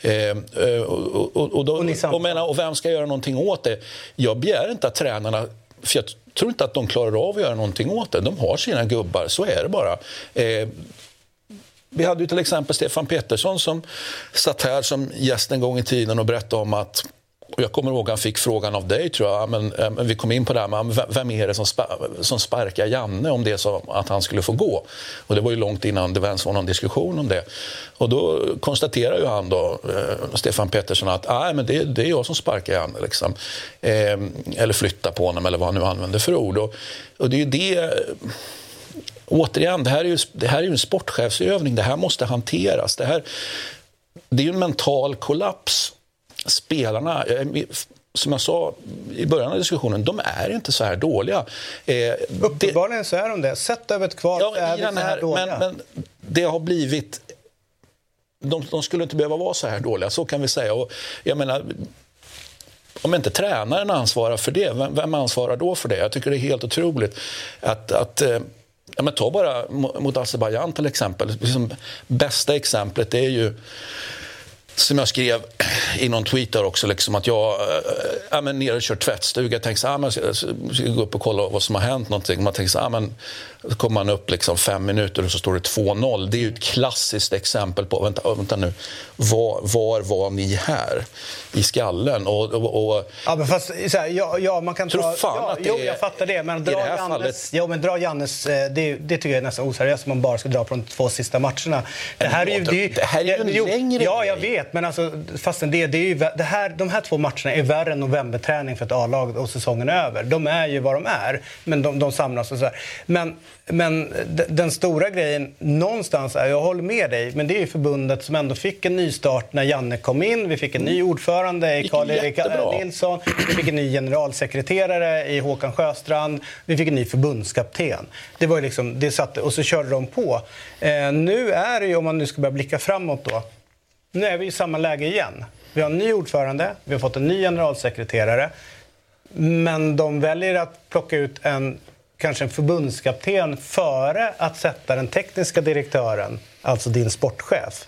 [SPEAKER 2] Eh, eh, och, och, och, då, och, menar, och vem ska göra någonting åt det? Jag begär inte att tränarna... För jag tror inte att de klarar av att göra någonting åt det. De har sina gubbar, så är det bara. Eh, vi hade ju till exempel Stefan Pettersson som satt här som gäst en gång i tiden och berättade om att och jag kommer ihåg han fick frågan av dig, tror jag. Men, eh, men vi kom in på det här med vem- är det som, spa, som sparkar Janne om det är så att han skulle få gå. Och det var ju långt innan det ens var någon diskussion om det. Och då konstaterar ju han då, eh, Stefan Pettersson, att Nej, men det, det är jag som sparkar Janne. Liksom. Eh, eller flyttar på honom, eller vad han nu använder för ord. Och, och det är ju det... Eh, återigen, det här, är ju, det här är ju en sportchefsövning. Det här måste hanteras. Det, här, det är ju en mental kollaps. Spelarna, eh, som jag sa i början av diskussionen, de är inte så här dåliga. Eh,
[SPEAKER 1] Uppenbarligen så är de det. Sett över ett kval så är vi
[SPEAKER 2] den
[SPEAKER 1] så här
[SPEAKER 2] här,
[SPEAKER 1] dåliga.
[SPEAKER 2] men, men det har blivit... De, de skulle inte behöva vara så här dåliga, så kan vi säga. Och jag menar, om inte tränaren ansvarar för det, vem, vem ansvarar då för det? Jag tycker det är helt otroligt att... att eh, ja, men ta bara mo- mot Azerbajdzjan till exempel. Liksom, bästa exemplet är ju som jag skrev i någon tweet där också, liksom att jag äh, äh, nere och kör tvättstuga. Jag tänkte så, ah, men jag ska, jag ska gå upp och kolla vad som har hänt. Någonting. Man tänkte så, ah, men, så kommer man upp liksom fem minuter och så står det 2-0. Det är ju ett klassiskt exempel på, vänta, vänta nu, var, var var ni här i skallen? Och, och, och,
[SPEAKER 1] Ja, men fast, så här, ja, ja, man kan
[SPEAKER 2] Tror
[SPEAKER 1] dra...
[SPEAKER 2] fan
[SPEAKER 1] ja,
[SPEAKER 2] att det
[SPEAKER 1] jo,
[SPEAKER 2] är-
[SPEAKER 1] jag fattar det. Men
[SPEAKER 2] i
[SPEAKER 1] dra
[SPEAKER 2] det här
[SPEAKER 1] Jannes,
[SPEAKER 2] fallet-
[SPEAKER 1] jo, men dra Jannes eh, det, det tycker jag är nästan oseriöst om man bara ska dra på de två sista matcherna. Det här är ju, det,
[SPEAKER 2] det här är ju en
[SPEAKER 1] jo,
[SPEAKER 2] längre
[SPEAKER 1] Ja,
[SPEAKER 2] grej.
[SPEAKER 1] jag vet. Men alltså, fastän det, det är ju, det här, de här två matcherna är värre än novemberträning för ett A-lag och säsongen är över. De är ju vad de är, men de, de samlas och så här. Men, men den stora grejen någonstans är, jag håller med dig, men det är ju förbundet som ändå fick en nystart när Janne kom in. Vi fick en ny ordförande i Karl-Erik. Nilsson. Vi fick en ny generalsekreterare i Håkan Sjöstrand. Vi fick en ny förbundskapten. Det var liksom, det satte, och så körde de på. Eh, nu är det ju, om man nu ska börja blicka framåt då, nu är vi i samma läge igen. Vi har en ny ordförande, vi har fått en ny generalsekreterare. Men de väljer att plocka ut en, kanske en förbundskapten före att sätta den tekniska direktören, alltså din sportchef.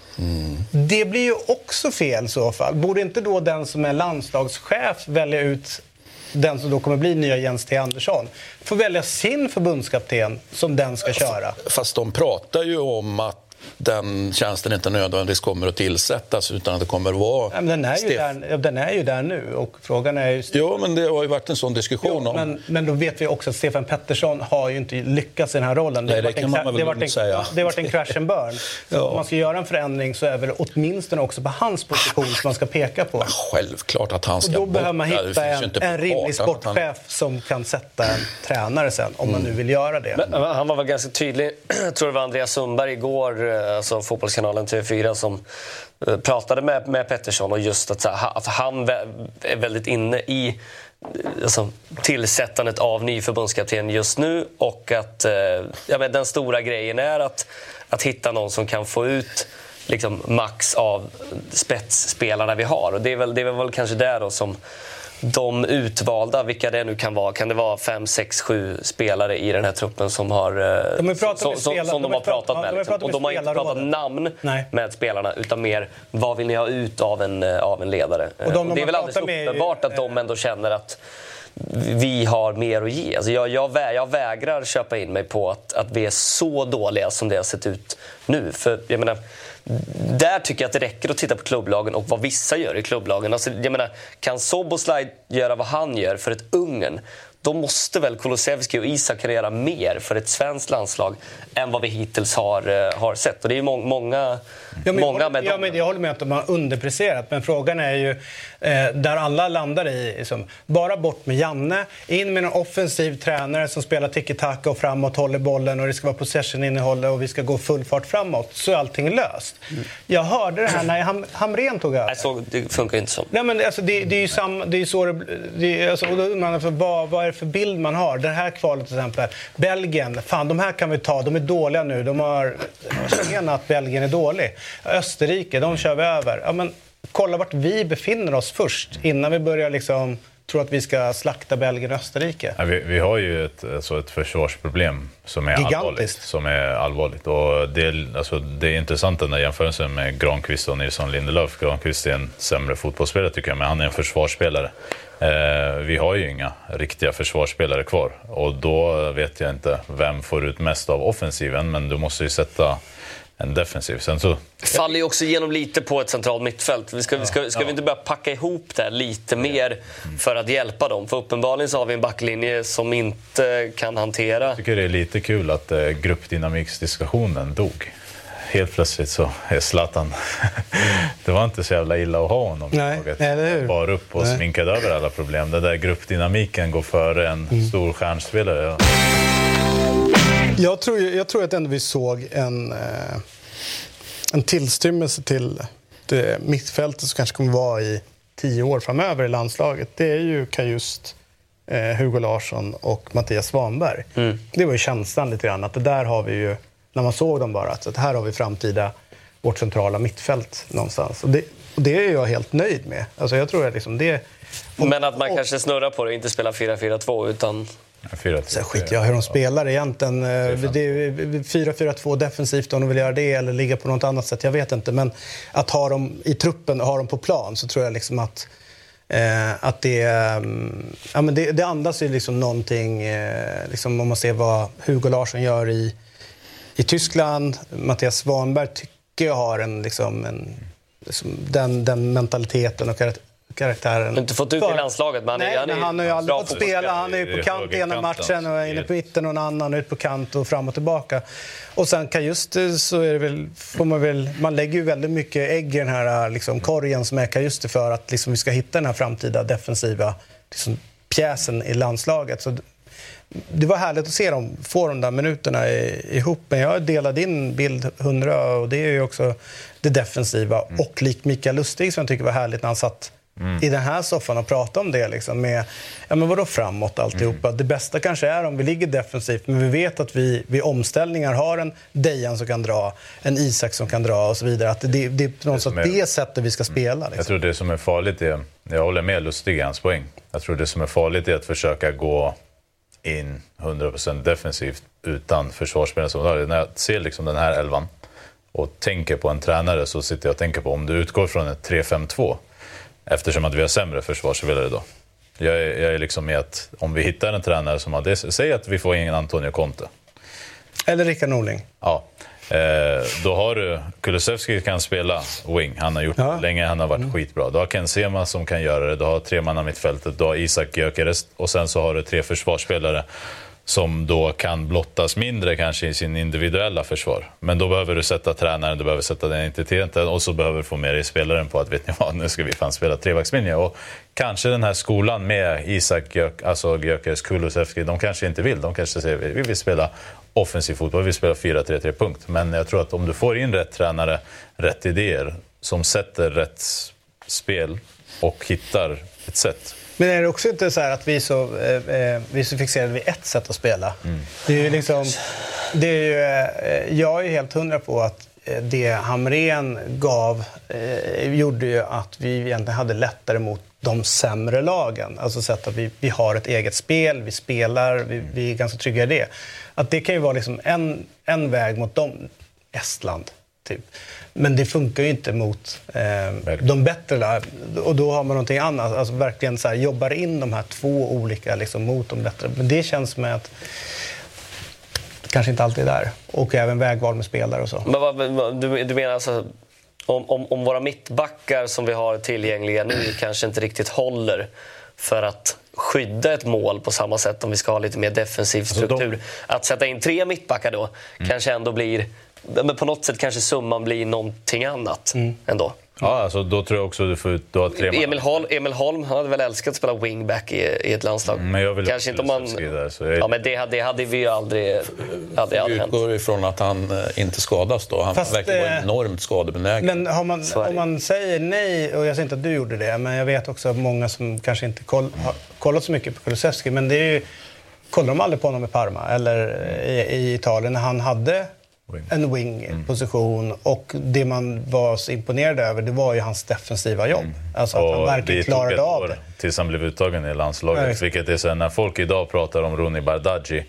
[SPEAKER 1] Det blir ju också fel i så fall. Borde inte då den som är landslagschef välja ut den som då kommer bli nya Jens T Andersson, få välja sin förbundskapten som den ska köra?
[SPEAKER 2] Fast de pratar ju om att den tjänsten inte nödvändigtvis kommer att tillsättas utan att det kommer att vara...
[SPEAKER 1] Ja, men den, är ju där, ja, den är ju där nu och frågan är ju...
[SPEAKER 2] Jo, men det har ju varit en sån diskussion om...
[SPEAKER 1] Men, men då vet vi också att Stefan Pettersson har ju inte lyckats i den här rollen.
[SPEAKER 2] Nej, det kan
[SPEAKER 1] en,
[SPEAKER 2] man väl
[SPEAKER 1] det en,
[SPEAKER 2] säga.
[SPEAKER 1] Det har varit en crash and burn.
[SPEAKER 2] Ja.
[SPEAKER 1] Om man ska göra en förändring så är väl åtminstone också på hans position som man ska peka på.
[SPEAKER 2] Självklart att han
[SPEAKER 1] Och
[SPEAKER 2] ska
[SPEAKER 1] då
[SPEAKER 2] bort.
[SPEAKER 1] behöver man
[SPEAKER 2] det
[SPEAKER 1] hitta en,
[SPEAKER 2] inte
[SPEAKER 1] en rimlig sportchef som kan sätta en tränare sen, om
[SPEAKER 2] Mm.
[SPEAKER 1] man nu vill göra det.
[SPEAKER 3] Men Han var väl ganska tydlig. Jag tror det var Andreas Sundberg igår, Eh, alltså Fotbollskanalen TV4, som eh, pratade med, med Pettersson och just att, så här, att han är väldigt inne i eh, alltså, tillsättandet av ny förbundskapten just nu och att ja, men den stora grejen är att, att hitta någon som kan få ut liksom, max av spetsspelarna vi har. Och det är väl, det är väl kanske där då som de utvalda, vilka det nu kan vara, kan det vara fem, sex, sju spelare i den här truppen som har, eh,
[SPEAKER 1] De har pratat
[SPEAKER 3] som,
[SPEAKER 1] med
[SPEAKER 3] som, som de har
[SPEAKER 1] pratat-
[SPEAKER 3] pratat
[SPEAKER 1] ja,
[SPEAKER 3] med.
[SPEAKER 1] de har
[SPEAKER 3] Liksom.
[SPEAKER 1] pratat
[SPEAKER 3] Och
[SPEAKER 1] med
[SPEAKER 3] de har inte pratat namn med spelarna utan mer vad vill ni ha ut av en, eh, av en ledare.
[SPEAKER 1] Och de de
[SPEAKER 3] Och det är väl alldeles
[SPEAKER 1] pratat med
[SPEAKER 3] uppenbart att de ändå känner att vi har mer att ge. Alltså jag, jag, vä- jag vägrar köpa in mig på att, att vi är så dåliga som det har sett ut nu. För jag menar, där tycker jag att det räcker att titta på klubblagen och vad vissa gör i klubblagen. Alltså, jag menar, kan Soboslaj göra vad han gör för ett Ungern då måste väl Kulusevski och Isak kunna göra mer för ett svenskt landslag än vad vi hittills har, eh, har sett. Och det är ju må- många,
[SPEAKER 1] Ja, men,
[SPEAKER 3] många
[SPEAKER 1] jag,
[SPEAKER 3] med
[SPEAKER 1] ja, men jag håller med att de har underpresterat, men frågan är ju Eh, där alla landar i liksom, bara bort med Janne, in med en offensiv tränare som spelar tiki-taka och framåt, håller bollen och det ska vara possession-innehåll och vi ska gå full fart framåt. Så är allting löst.
[SPEAKER 3] Mm.
[SPEAKER 1] Jag hörde det här när Ham Hamrén tog över.
[SPEAKER 3] Så, det funkar inte så.
[SPEAKER 1] Nej, men alltså, det, det är ju samma, det är så det, det är, alltså, och då undrar man alltså, vad, vad är det för bild man har? Det här kvalet till exempel. Belgien, fan de här kan vi ta. De är dåliga nu. De har känner att Belgien är dålig. Österrike, de kör vi över. Ja, men, kolla vart vi befinner oss först innan vi börjar liksom tro att vi ska slakta Belgien och Österrike.
[SPEAKER 4] Ja, vi, vi har ju ett, alltså ett försvarsproblem som är
[SPEAKER 1] Gigantiskt.
[SPEAKER 4] allvarligt. Som är allvarligt. Och det, är, alltså, det är intressant den där jämförelsen med Granqvist och Nilsson Lindelöf. Granqvist är en sämre fotbollsspelare tycker jag, men han är en försvarsspelare. Eh, vi har ju inga riktiga försvarsspelare kvar och då vet jag inte vem får ut mest av offensiven, men du måste ju sätta en defensiv. Sen så
[SPEAKER 3] faller ju också igenom lite på ett centralt mittfält. Vi ska, vi ska, ska vi inte börja packa ihop det lite mer för att hjälpa dem? För uppenbarligen så har vi en backlinje som inte kan hantera...
[SPEAKER 4] Jag tycker det är lite kul att eh, gruppdynamiksdiskussionen dog. Helt plötsligt så är Zlatan... det var inte så jävla illa att ha honom.
[SPEAKER 1] Nej, eller hur?
[SPEAKER 4] Bar upp och
[SPEAKER 1] Nej.
[SPEAKER 4] sminkade över alla problem. Den där gruppdynamiken går före en
[SPEAKER 1] Mm.
[SPEAKER 4] stor stjärnspelare. Ja.
[SPEAKER 1] Jag tror, jag tror att ändå vi såg en, eh, en tillstymmelse till det mittfältet som kanske kommer vara i tio år framöver i landslaget. Det är ju Kajust, eh, Hugo Larsson och Mattias Svanberg. Det var ju känslan lite grann, att det där har vi ju, när man såg dem bara, att här har vi framtida, vårt centrala mittfält någonstans. Och det, och det är jag helt nöjd med. Alltså jag tror att liksom det...
[SPEAKER 3] Men att man kanske snurrar på det och inte spelar 4-4-2 utan...
[SPEAKER 1] Sen skiter jag hur de spelar egentligen. Eh, Det är 4-4-2 defensivt om de vill göra det eller ligga på något annat sätt. Jag vet inte. Men att ha dem i truppen och ha dem på plan så tror jag liksom att, eh, att det, mm, ja, men det, det andas ju liksom någonting. Eh, liksom om man ser vad Hugo Larsson gör i, i Tyskland. Mattias Svanberg tycker jag har en, liksom, en, liksom, den, den mentaliteten och kar- karaktären.
[SPEAKER 3] Inte fått ut i
[SPEAKER 1] För-
[SPEAKER 3] landslaget, men han är-
[SPEAKER 1] Nej,
[SPEAKER 3] han är
[SPEAKER 1] men han har ju aldrig fått spela. Han är ju på kant ena matchen och inne på mitten och en annan ut på kant och fram och tillbaka. Och sen kan just eh, så är det väl, får man väl, man lägger ju väldigt mycket ägg i den här liksom, korgen som är Kajuste för att liksom, vi ska hitta den här framtida defensiva liksom, pjäsen i landslaget. Så det var härligt att se dem få de där minuterna i- ihop. Men jag delar din bild hundra och det är ju också det defensiva. Och likt Mikael Lustig som jag tycker var härligt när han satt
[SPEAKER 4] Mm.
[SPEAKER 1] i den här soffan och pratade om det. Liksom, med, ja, men vadå framåt alltihopa? Det bästa kanske är om vi ligger defensivt men vi vet att vi vid omställningar har en Dejan som kan dra, en Isak som kan dra och så vidare. Att det, det är på sätt
[SPEAKER 4] som är-
[SPEAKER 1] det sättet vi ska spela.
[SPEAKER 4] Jag
[SPEAKER 1] Liksom.
[SPEAKER 4] tror det som är farligt är, jag håller med Lustig i hans poäng. Jag tror det som är farligt är att försöka gå in 100% defensivt utan försvarsspelare. När jag ser liksom den här elvan och tänker på en tränare så sitter jag och tänker på om du utgår från ett 3-5-2 eftersom att vi har sämre försvarsspelare då. Jag är, jag är liksom med att om vi hittar en tränare som har det, säg att vi får ingen Antonio Conte.
[SPEAKER 1] Eller Rickard Norling.
[SPEAKER 4] Ja. Eh, då har du Kulusevski kan spela wing. Han har gjort det länge, han har varit skitbra. Du har Ken Sema som kan göra det. Du har tre man mittfältet. Du har Isak Gyökeres och sen så har du tre försvarsspelare som då kan blottas mindre kanske i sin individuella försvar. Men då behöver du sätta tränaren, du behöver sätta den identiteten och så behöver du få med dig spelaren på att vet ni vad, nu ska vi fan spela trebackslinje. Och kanske den här skolan med Isak Gök, alltså Gyökeres, Kulusevski, de kanske inte vill. De kanske säger vi vill spela offensiv fotboll, vi vill spela 4-3-3 punkt. Men jag tror att om du får in rätt tränare, rätt idéer som sätter rätt spel och hittar ett sätt
[SPEAKER 1] men är det också inte så att vi är så, eh, eh, vi är så fixerade vid ett sätt att spela? Det är ju liksom, det är ju, eh, jag är helt hundra på att eh, det Hamrén gav eh, gjorde ju att vi egentligen hade lättare mot de sämre lagen. Alltså så att vi, vi har ett eget spel, vi spelar, vi, vi är ganska trygga i det. Att det kan ju vara liksom en, en väg mot dem. Estland, typ. Men det funkar ju inte mot eh, de bättre. Och då har man någonting annat. Alltså verkligen så här, jobbar in de här två olika liksom, mot de bättre. Men det känns som att kanske inte alltid är där. Och även vägval med spelare och så.
[SPEAKER 3] Men vad, vad, du, du menar alltså om, om, om våra mittbackar som vi har tillgängliga nu kanske inte riktigt håller för att skydda ett mål på samma sätt om vi ska ha lite mer defensiv
[SPEAKER 4] Alltså, de-
[SPEAKER 3] struktur. Att sätta in tre mittbackar då kanske ändå blir... Men på något sätt kanske summan blir någonting annat ändå.
[SPEAKER 4] Ja, alltså, då tror jag också du får ut... Du har tre
[SPEAKER 3] Emil Holm, Emil Holm han hade väl älskat att spela wingback i, i ett landslag.
[SPEAKER 4] Mm, Men jag vill
[SPEAKER 3] Kanske inte om man...
[SPEAKER 4] Där, så jag...
[SPEAKER 3] Ja, men det, hade- det hade vi ju aldrig... Hade
[SPEAKER 2] Vi
[SPEAKER 3] aldrig hänt.
[SPEAKER 2] utgår ifrån att han eh, inte skadas då. Han
[SPEAKER 1] Fast,
[SPEAKER 2] verkar vara
[SPEAKER 1] eh,
[SPEAKER 2] enormt skadebenägen.
[SPEAKER 1] Men har man, om man säger nej, och jag säger inte att du gjorde det, men jag vet också många som kanske inte koll, har kollat så mycket på Kulusevski, men det är ju, kollar de aldrig på honom i Parma eller i, i Italien när han hade en wing-position och det man var så imponerad över det var ju hans defensiva jobb. Alltså att han
[SPEAKER 4] Och
[SPEAKER 1] verkligen
[SPEAKER 4] det tog
[SPEAKER 1] klarade
[SPEAKER 4] ett
[SPEAKER 1] av
[SPEAKER 4] år
[SPEAKER 1] det.
[SPEAKER 4] tills han blev uttagen i landslaget.
[SPEAKER 1] Nej.
[SPEAKER 4] Vilket är så när folk idag pratar om Rooney Bardghji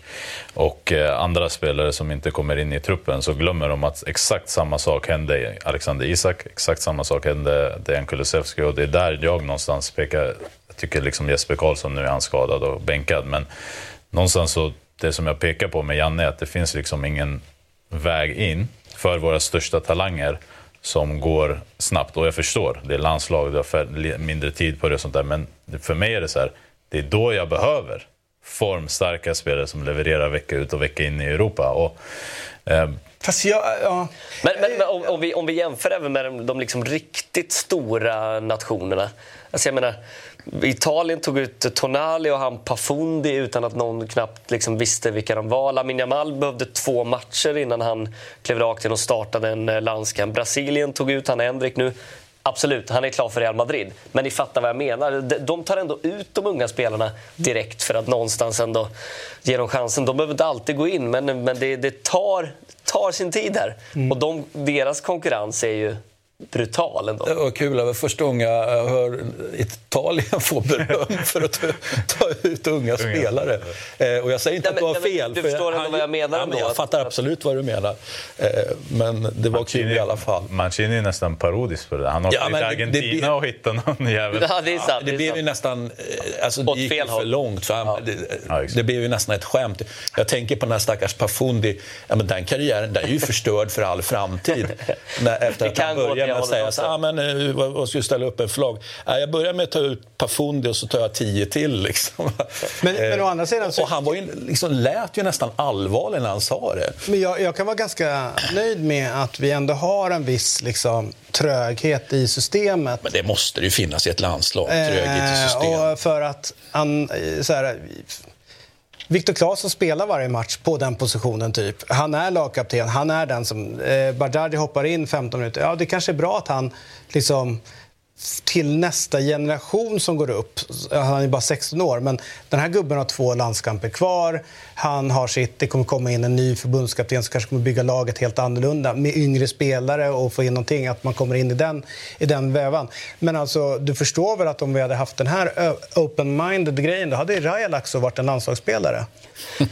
[SPEAKER 4] och eh, andra spelare som inte kommer in i truppen så glömmer de att exakt samma sak hände Alexander Isak, exakt samma sak hände Dejan Kulusevski och det är där jag någonstans pekar. Jag tycker liksom Jesper Karlsson, nu är han skadad och bänkad, men någonstans så det som jag pekar på med Janne är att det finns liksom ingen väg in för våra största talanger som går snabbt. Och jag förstår, det är landslag, du har mindre tid på det och sånt där. Men för mig är det så här, det är då jag behöver formstarka spelare som levererar vecka ut och vecka in i Europa. Och, eh,
[SPEAKER 1] Fast jag, ja.
[SPEAKER 3] Men, men, men om, om, vi, om vi jämför även med de, de liksom riktigt stora nationerna. Alltså jag menar, Italien tog ut Tonali och han Pafundi utan att någon knappt liksom visste vilka de var. Lamine Yamal behövde två matcher innan han klev rakt in och startade en eh, landskamp. Brasilien tog ut han Endrik nu. Absolut, han är klar för Real Madrid. Men ni fattar vad jag menar. De- tar ändå ut de unga spelarna direkt för att någonstans ändå ge dem chansen. De behöver inte alltid gå in, men, men det, det tar, tar sin tid här. Och de, deras konkurrens är ju brutal ändå.
[SPEAKER 2] Det var kul. Det var första gången jag hör Italien få beröm för att ta ut unga spelare. Eh, och jag säger inte
[SPEAKER 3] Nej,
[SPEAKER 2] att du har fel.
[SPEAKER 3] du
[SPEAKER 2] för
[SPEAKER 3] förstår ändå vad jag menar
[SPEAKER 2] Ja, men
[SPEAKER 3] ändå,
[SPEAKER 2] Jag
[SPEAKER 3] att-
[SPEAKER 2] fattar absolut vad du menar. Eh, men det var kul i alla fall.
[SPEAKER 4] Mancini är nästan parodisk på det. Han åkte
[SPEAKER 2] Ja,
[SPEAKER 4] till
[SPEAKER 2] det-
[SPEAKER 4] Argentina
[SPEAKER 2] det blir-
[SPEAKER 4] och hittade någon jävel.
[SPEAKER 3] Ja, det är sant.
[SPEAKER 2] Det
[SPEAKER 3] är
[SPEAKER 2] blev ju nästan... eh, Alltså, det gick
[SPEAKER 3] fel
[SPEAKER 2] för
[SPEAKER 3] håll.
[SPEAKER 2] långt. För han,
[SPEAKER 3] Ja.
[SPEAKER 2] det,
[SPEAKER 4] Ja,
[SPEAKER 2] det blev ju nästan ett skämt. Jag tänker på den här stackars Pafundi. Ja, men den karriären den är ju förstörd för all framtid. När, efter
[SPEAKER 3] Det
[SPEAKER 2] att han
[SPEAKER 3] kan hållet
[SPEAKER 2] säga så, ah, men, eh, vad, ska ställa upp en flagg? Ja, jag börjar med att ta ut Pafundi och så tar jag tio till. Liksom.
[SPEAKER 1] Men- men
[SPEAKER 2] Eh,
[SPEAKER 1] å andra sidan så-
[SPEAKER 2] Och han var ju, liksom, lät ju nästan allvarlig när han sa det.
[SPEAKER 1] Men jag, jag kan vara ganska nöjd med att vi ändå har en viss liksom, tröghet i systemet.
[SPEAKER 2] Men det måste det ju finnas i ett landslag, tröghet i
[SPEAKER 1] Eh,
[SPEAKER 2] system.
[SPEAKER 1] och för att han, eh, så här, Viktor Claesson spelar varje match på den positionen. typ. Han är lagkapten. Han är den som... Eh, Bardghji hoppar in 15 minuter. Ja, det kanske är bra att han liksom till nästa generation som går upp. Han är bara 16 år, men den här gubben har två landskamper kvar. Han har sitt, det kommer komma in en ny förbundskapten som kanske kommer bygga laget helt annorlunda med yngre spelare och få in någonting, att man kommer in i den, i den vävan. Men alltså, du förstår väl att om vi hade haft den här open-minded grejen, då hade ju varit en landslagsspelare.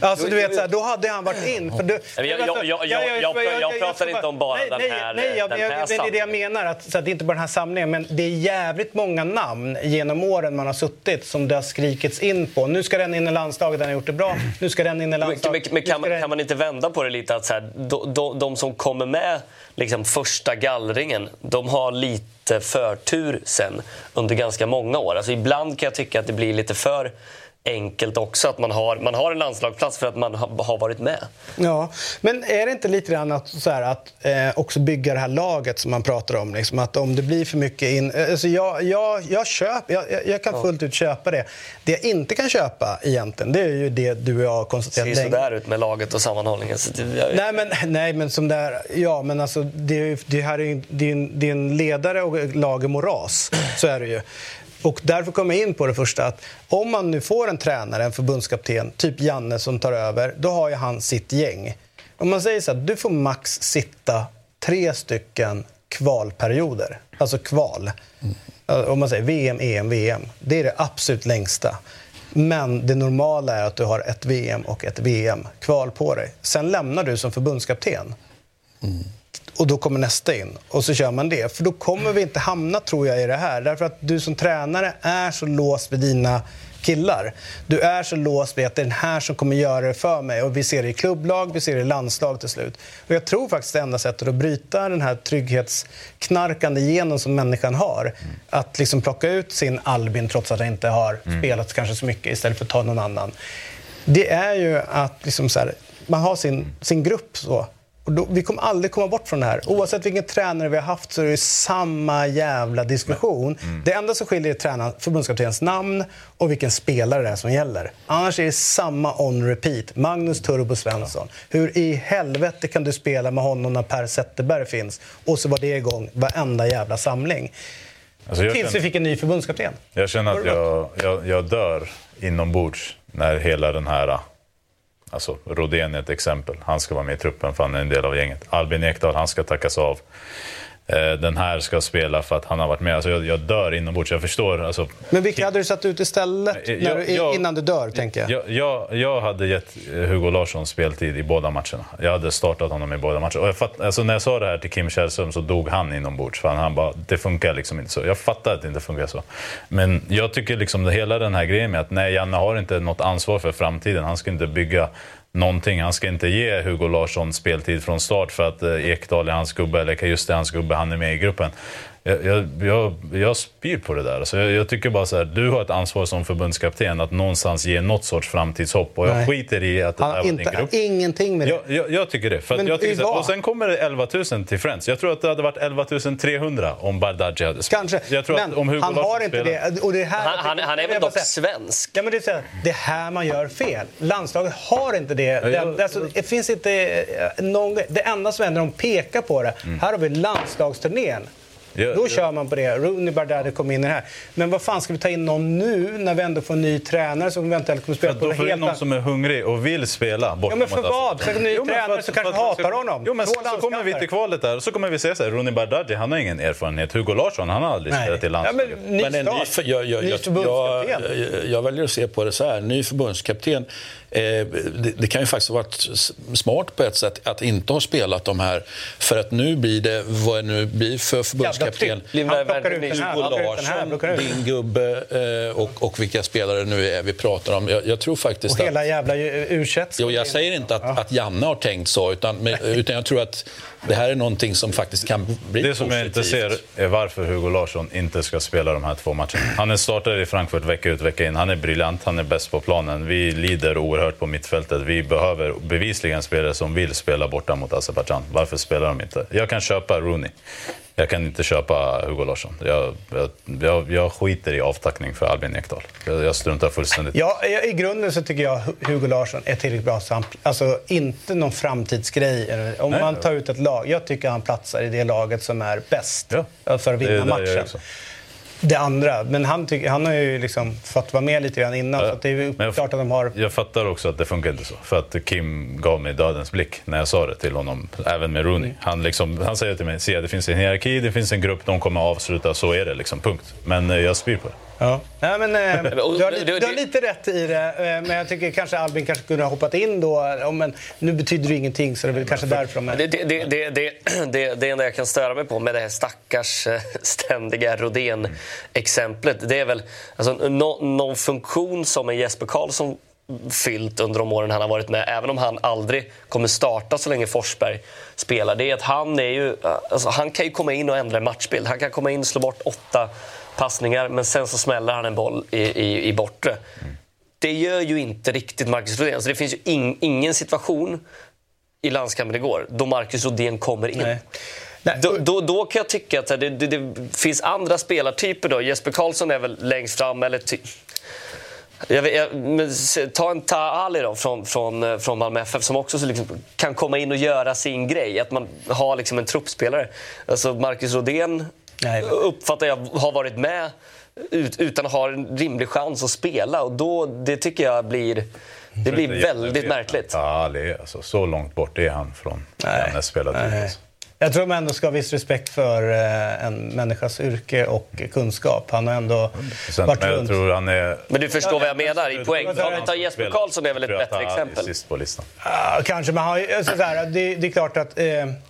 [SPEAKER 1] Alltså, du vet, så här, då hade han varit in. För du,
[SPEAKER 3] Jag- jag- jag- jag- pratar inte om bara
[SPEAKER 1] nej,
[SPEAKER 3] den här-
[SPEAKER 1] Nej, jag,
[SPEAKER 3] den här
[SPEAKER 1] men det är det jag
[SPEAKER 3] samlingen.
[SPEAKER 1] menar. Att, så att det är inte bara den här samlingen, men det är jävligt många namn genom åren man har suttit som det har skrikits in på. Nu ska den in i landslaget, den har gjort det bra. Nu ska den in i landslaget.
[SPEAKER 3] men, men kan, man, kan man inte vända på det lite? att så här, de, de, de som kommer med liksom, första gallringen, de har lite förtur sen under ganska många år. Alltså, ibland kan jag tycka att det blir lite för enkelt också att man har, man har en landslagsplats för att man har, varit med.
[SPEAKER 1] Ja, men är det inte lite grann att, så här, att eh, också bygga det här laget som man pratar om? Liksom, att om det blir för mycket in... eh, Alltså jag, jag, jag, köp, jag, jag- kan fullt ut köpa det. Det jag inte kan köpa egentligen, det är ju det du och jag har
[SPEAKER 3] Det
[SPEAKER 1] konstaterat
[SPEAKER 3] ser
[SPEAKER 1] länge.
[SPEAKER 3] sådär ut med laget och sammanhållningen. Det, jag,
[SPEAKER 1] Nej men, nej, men som där, ja, men alltså, det, är ju- det här är ju det är en, det är en ledare och lag i moras. Så är det ju. Och därför kommer jag in på det första att om man nu får en tränare, en förbundskapten, typ Janne som tar över, då har ju han sitt gäng. Om man säger så att du får max sitta tre stycken kvalperioder, alltså kval. Eh, om man säger VM, EM, VM. Det är det absolut längsta. Men det normala är att du har ett VM och ett VM-kval på dig. Sen lämnar du som förbundskapten. Mm. Och då kommer nästa in. Och så kör man det. För då kommer vi inte hamna, tror jag, i det här. Därför att du som tränare är så låst vid dina killar. Du är så låst vid att det är den här som kommer göra det för mig. Och vi ser det i klubblag, vi ser det i landslag till slut. Och jag tror faktiskt det enda sättet att bryta den här trygghetsknarkande genen som människan har. Att liksom plocka ut sin Albin trots att han inte har spelat kanske så mycket istället för att ta någon annan. Det är ju att liksom så här, man har sin, sin grupp så. Och då, vi kommer aldrig komma bort från det här. Oavsett vilken tränare vi har haft så är det samma jävla diskussion. Det enda som skiljer är tränaren, förbundskaptenens namn och vilken spelare det är som gäller. Annars är det samma on repeat. Magnus Turbo Svensson. Hur i helvete kan du spela med honom när Per Zetterberg finns? Och så var det igång varenda jävla samling.
[SPEAKER 4] Alltså,
[SPEAKER 1] Tills
[SPEAKER 4] känner-
[SPEAKER 1] vi fick en ny förbundskapten.
[SPEAKER 4] Jag känner att jag, jag, jag dör inombords när hela den här... Alltså, Rodén är ett exempel. Han ska vara med i truppen för han är en del av gänget. Albin Ekdal, han ska tackas av. Eh, Den här ska spela för att han har varit med. Alltså, jag, jag dör inombords. Jag förstår. Alltså,
[SPEAKER 1] Men vilka hade du satt ut istället
[SPEAKER 4] Eh,
[SPEAKER 1] när
[SPEAKER 4] jag-
[SPEAKER 1] du,
[SPEAKER 4] jag-
[SPEAKER 1] innan du dör, tänker jag?
[SPEAKER 4] Jag, jag, hade gett eh, Hugo Larsson speltid i båda matcherna. Jag hade startat honom i båda matcherna. Och fatt, alltså när jag sa det här till Kim Källström så dog han inombords. För han, han bara, det funkar liksom inte så. Jag fattar att det inte funkar så. Men jag tycker liksom hela den här grejen med att nej, Janne har inte något ansvar för framtiden. Han ska inte bygga någonting. Han ska inte ge Hugo Larsson speltid från start för att eh, Ekdal är hans gubbe eller just är hans gubbe, han är med i gruppen. Jag, jag, jag, jag spyr på det där. Alltså jag, jag tycker bara så här, du har ett ansvar som förbundskapten att någonstans ge något sorts framtidshopp. Och jag
[SPEAKER 1] Nej.
[SPEAKER 4] skiter i att det
[SPEAKER 1] Han
[SPEAKER 4] där
[SPEAKER 1] har
[SPEAKER 4] var din grupp.
[SPEAKER 1] ingenting med det.
[SPEAKER 4] Jag, jag, jag tycker det. För att
[SPEAKER 1] Men
[SPEAKER 4] jag tycker så här, och sen kommer det 11 000 till Friends. Jag tror att det hade varit 11 300 om Bardghji hade spelat.
[SPEAKER 1] Kanske,
[SPEAKER 4] Jag tror
[SPEAKER 1] men
[SPEAKER 4] att om Hugo
[SPEAKER 1] han har inte
[SPEAKER 4] spelar-
[SPEAKER 1] det. Och det är här
[SPEAKER 3] Han, han, han är väl dock svensk?
[SPEAKER 1] Ja, men det, är så här, det är här man gör fel. Landslaget har inte det. Det, alltså, det finns inte eh, någon, det enda som händer är att de pekar på det. Här har vi landslagsturnén.
[SPEAKER 4] Ja,
[SPEAKER 1] Då
[SPEAKER 4] ja.
[SPEAKER 1] kör man på det. Rooney Bardghji kom in i det här. Men vad fan ska vi ta in någon nu när vi ändå får en ny tränare som eventuellt kommer spela
[SPEAKER 4] För
[SPEAKER 1] på
[SPEAKER 4] då
[SPEAKER 1] det
[SPEAKER 4] får du
[SPEAKER 1] helt
[SPEAKER 4] någon som är hungrig och vill spela
[SPEAKER 1] Ja, men för vad? För en ny
[SPEAKER 4] Jo,
[SPEAKER 1] tränare
[SPEAKER 4] att-
[SPEAKER 1] som kanske
[SPEAKER 4] att
[SPEAKER 1] hatar honom.
[SPEAKER 4] Jo, men så, så kommer vi till kvalet där och så kommer vi säga så här, Rooney Bardghji, han har ingen erfarenhet. Hugo Larsson, han har aldrig
[SPEAKER 1] Nej.
[SPEAKER 4] spelat i
[SPEAKER 1] Ja,
[SPEAKER 4] landslaget.
[SPEAKER 1] men ny
[SPEAKER 2] Men en ny,
[SPEAKER 1] start.
[SPEAKER 2] jag, jag,
[SPEAKER 1] Ny
[SPEAKER 2] jag, jag,
[SPEAKER 1] förbundskapten.
[SPEAKER 2] jag, jag väljer att se på det så här. Ny förbundskapten. Eh, det, det kan ju faktiskt ha varit smart på ett sätt att inte ha spelat de här. För att nu blir det, vad det nu blir för förbundskapten.
[SPEAKER 3] Blir
[SPEAKER 1] Han plockar ut den här, ut den här,
[SPEAKER 2] Larsson, din gubbe eh, och, och vilka spelare det nu är vi pratar om. Jag, jag tror faktiskt
[SPEAKER 1] Och
[SPEAKER 2] att...
[SPEAKER 1] hela jävla u
[SPEAKER 2] Jo, jag säger inte att, att Janne har tänkt så, utan, utan jag tror att det här är någonting som faktiskt kan bli
[SPEAKER 4] Det som jag inte ser är varför Hugo Larsson inte ska spela de här två matcherna. Han är startare i Frankfurt vecka ut vecka in. Han är briljant, han är bäst på planen. Vi lider oerhört på mittfältet. Vi behöver bevisligen spelare som vill spela borta mot Azerbajdzjan. Varför spelar de inte? Jag kan köpa Rooney. Jag kan inte köpa Hugo Larsson. Jag, jag, jag, skiter i avtackning för Albin Ekdal. Jag, jag struntar fullständigt
[SPEAKER 1] Ja, I grunden så tycker jag Hugo Larsson är tillräckligt bra. Så han, alltså inte någon framtidsgrej. Om
[SPEAKER 4] Nej.
[SPEAKER 1] man tar ut ett lag. Jag tycker han platsar i det laget som är bäst
[SPEAKER 4] Ja.
[SPEAKER 1] för att vinna matchen. Det andra. Men han, tycker, han har ju liksom fått vara med lite grann innan. Så att det är
[SPEAKER 4] Men jag-
[SPEAKER 1] klart att de har...
[SPEAKER 4] Jag fattar också att det funkar inte så. För att Kim gav mig dödens blick när jag sa det till honom, även med Rooney. Han, liksom, han säger till mig, Sia, det finns en hierarki, det finns en grupp, de kommer avsluta, så är det liksom, punkt. Men eh, jag spyr på det.
[SPEAKER 1] Ja. Nej, men, eh, du, har, li- du har lite rätt i det, eh, men jag tycker kanske Albin kanske kunde ha hoppat in då. Ja, men nu betyder det ingenting, så det är väl kanske därför de är...
[SPEAKER 3] Det, det, det, det, det, det, enda jag kan störa mig på med det här stackars eh, ständiga Rodén-exemplet det är väl alltså, nå, någon funktion som en Jesper Karlsson fyllt under de åren han har varit med, även om han aldrig kommer starta så länge Forsberg spelar, det är att han, är ju, alltså, han kan ju komma in och ändra en matchbild. Han kan komma in och slå bort åtta passningar, men sen så smäller han en boll i, i, i bortre. Det gör ju inte riktigt Marcus Rodén. Alltså, det finns ju in, ingen situation i landskampen igår då Marcus Rodén kommer in.
[SPEAKER 1] Nej. Nej,
[SPEAKER 3] Då, då, då kan jag tycka att det, det, det finns andra spelartyper. Då. Jesper Karlsson är väl längst fram. Eller ty... jag vet, jag, men, ta en Ta Ali då, från, från, från Malmö FF som också så liksom, kan komma in och göra sin grej. Att man har liksom en truppspelare. Alltså Marcus Rodén
[SPEAKER 1] Nej, men-
[SPEAKER 3] uppfattar jag har varit med ut, utan att ha en rimlig chans att spela. Och då, det tycker jag blir, det blir väldigt märkligt.
[SPEAKER 4] Ja, Ali, alltså, så långt bort är han från.
[SPEAKER 1] Nej.
[SPEAKER 4] Alltså.
[SPEAKER 1] Jag tror man ändå ska ha viss respekt för eh, en människas yrke och kunskap. Han har ändå
[SPEAKER 4] Sen,
[SPEAKER 1] varit
[SPEAKER 4] men
[SPEAKER 1] runt.
[SPEAKER 4] tror han är...
[SPEAKER 3] Men du förstår vad jag menar i poäng.
[SPEAKER 1] Ja,
[SPEAKER 3] Om vi tar Jesper Karlsson är väl ett bättre exempel.
[SPEAKER 4] Sist på listan.
[SPEAKER 1] Ja, kanske, men han, alltså, så här, det, det är klart att eh,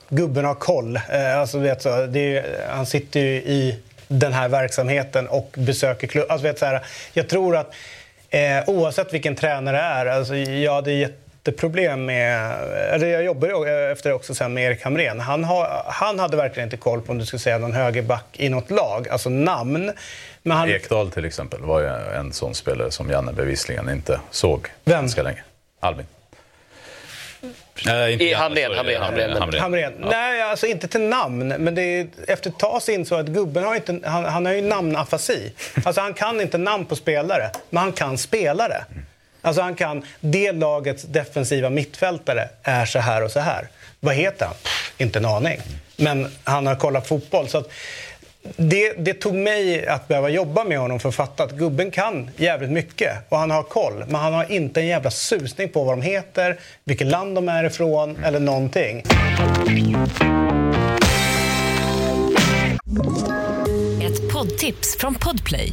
[SPEAKER 1] gubben har koll. Eh, alltså, vet, så, det han sitter ju i den här verksamheten och besöker klubbar. Alltså, vet, så här, jag tror att eh, oavsett vilken tränare det är, alltså, jag hade jätteproblem med... Eller jag jobbade efter det också sen med Erik Hamrén. Han, har, han hade verkligen inte koll på om du skulle säga någon högerback i något lag, alltså namn. Men han,
[SPEAKER 4] Ekdal till exempel var ju en sån spelare som Janne bevisligen inte såg
[SPEAKER 1] Vem?
[SPEAKER 4] ganska länge. Albin. Nej, inte
[SPEAKER 3] Hamrén. Hamrén, Hamrén.
[SPEAKER 1] Nej, alltså inte till namn. Men det är, efter ett tag så insåg jag att gubben har, inte, han, han har ju namnafasi. Alltså han kan inte namn på spelare, men han kan spelare. Alltså han kan, det lagets defensiva mittfältare är så här och så här. Vad heter han? Pff, inte en aning. Men han har kollat fotboll. Så att det, det tog mig att behöva jobba med honom för att fatta att gubben kan jävligt mycket och han har koll. Men han har inte en jävla susning på vad de heter, vilket land de är ifrån eller någonting.
[SPEAKER 10] Ett poddtips från Podplay.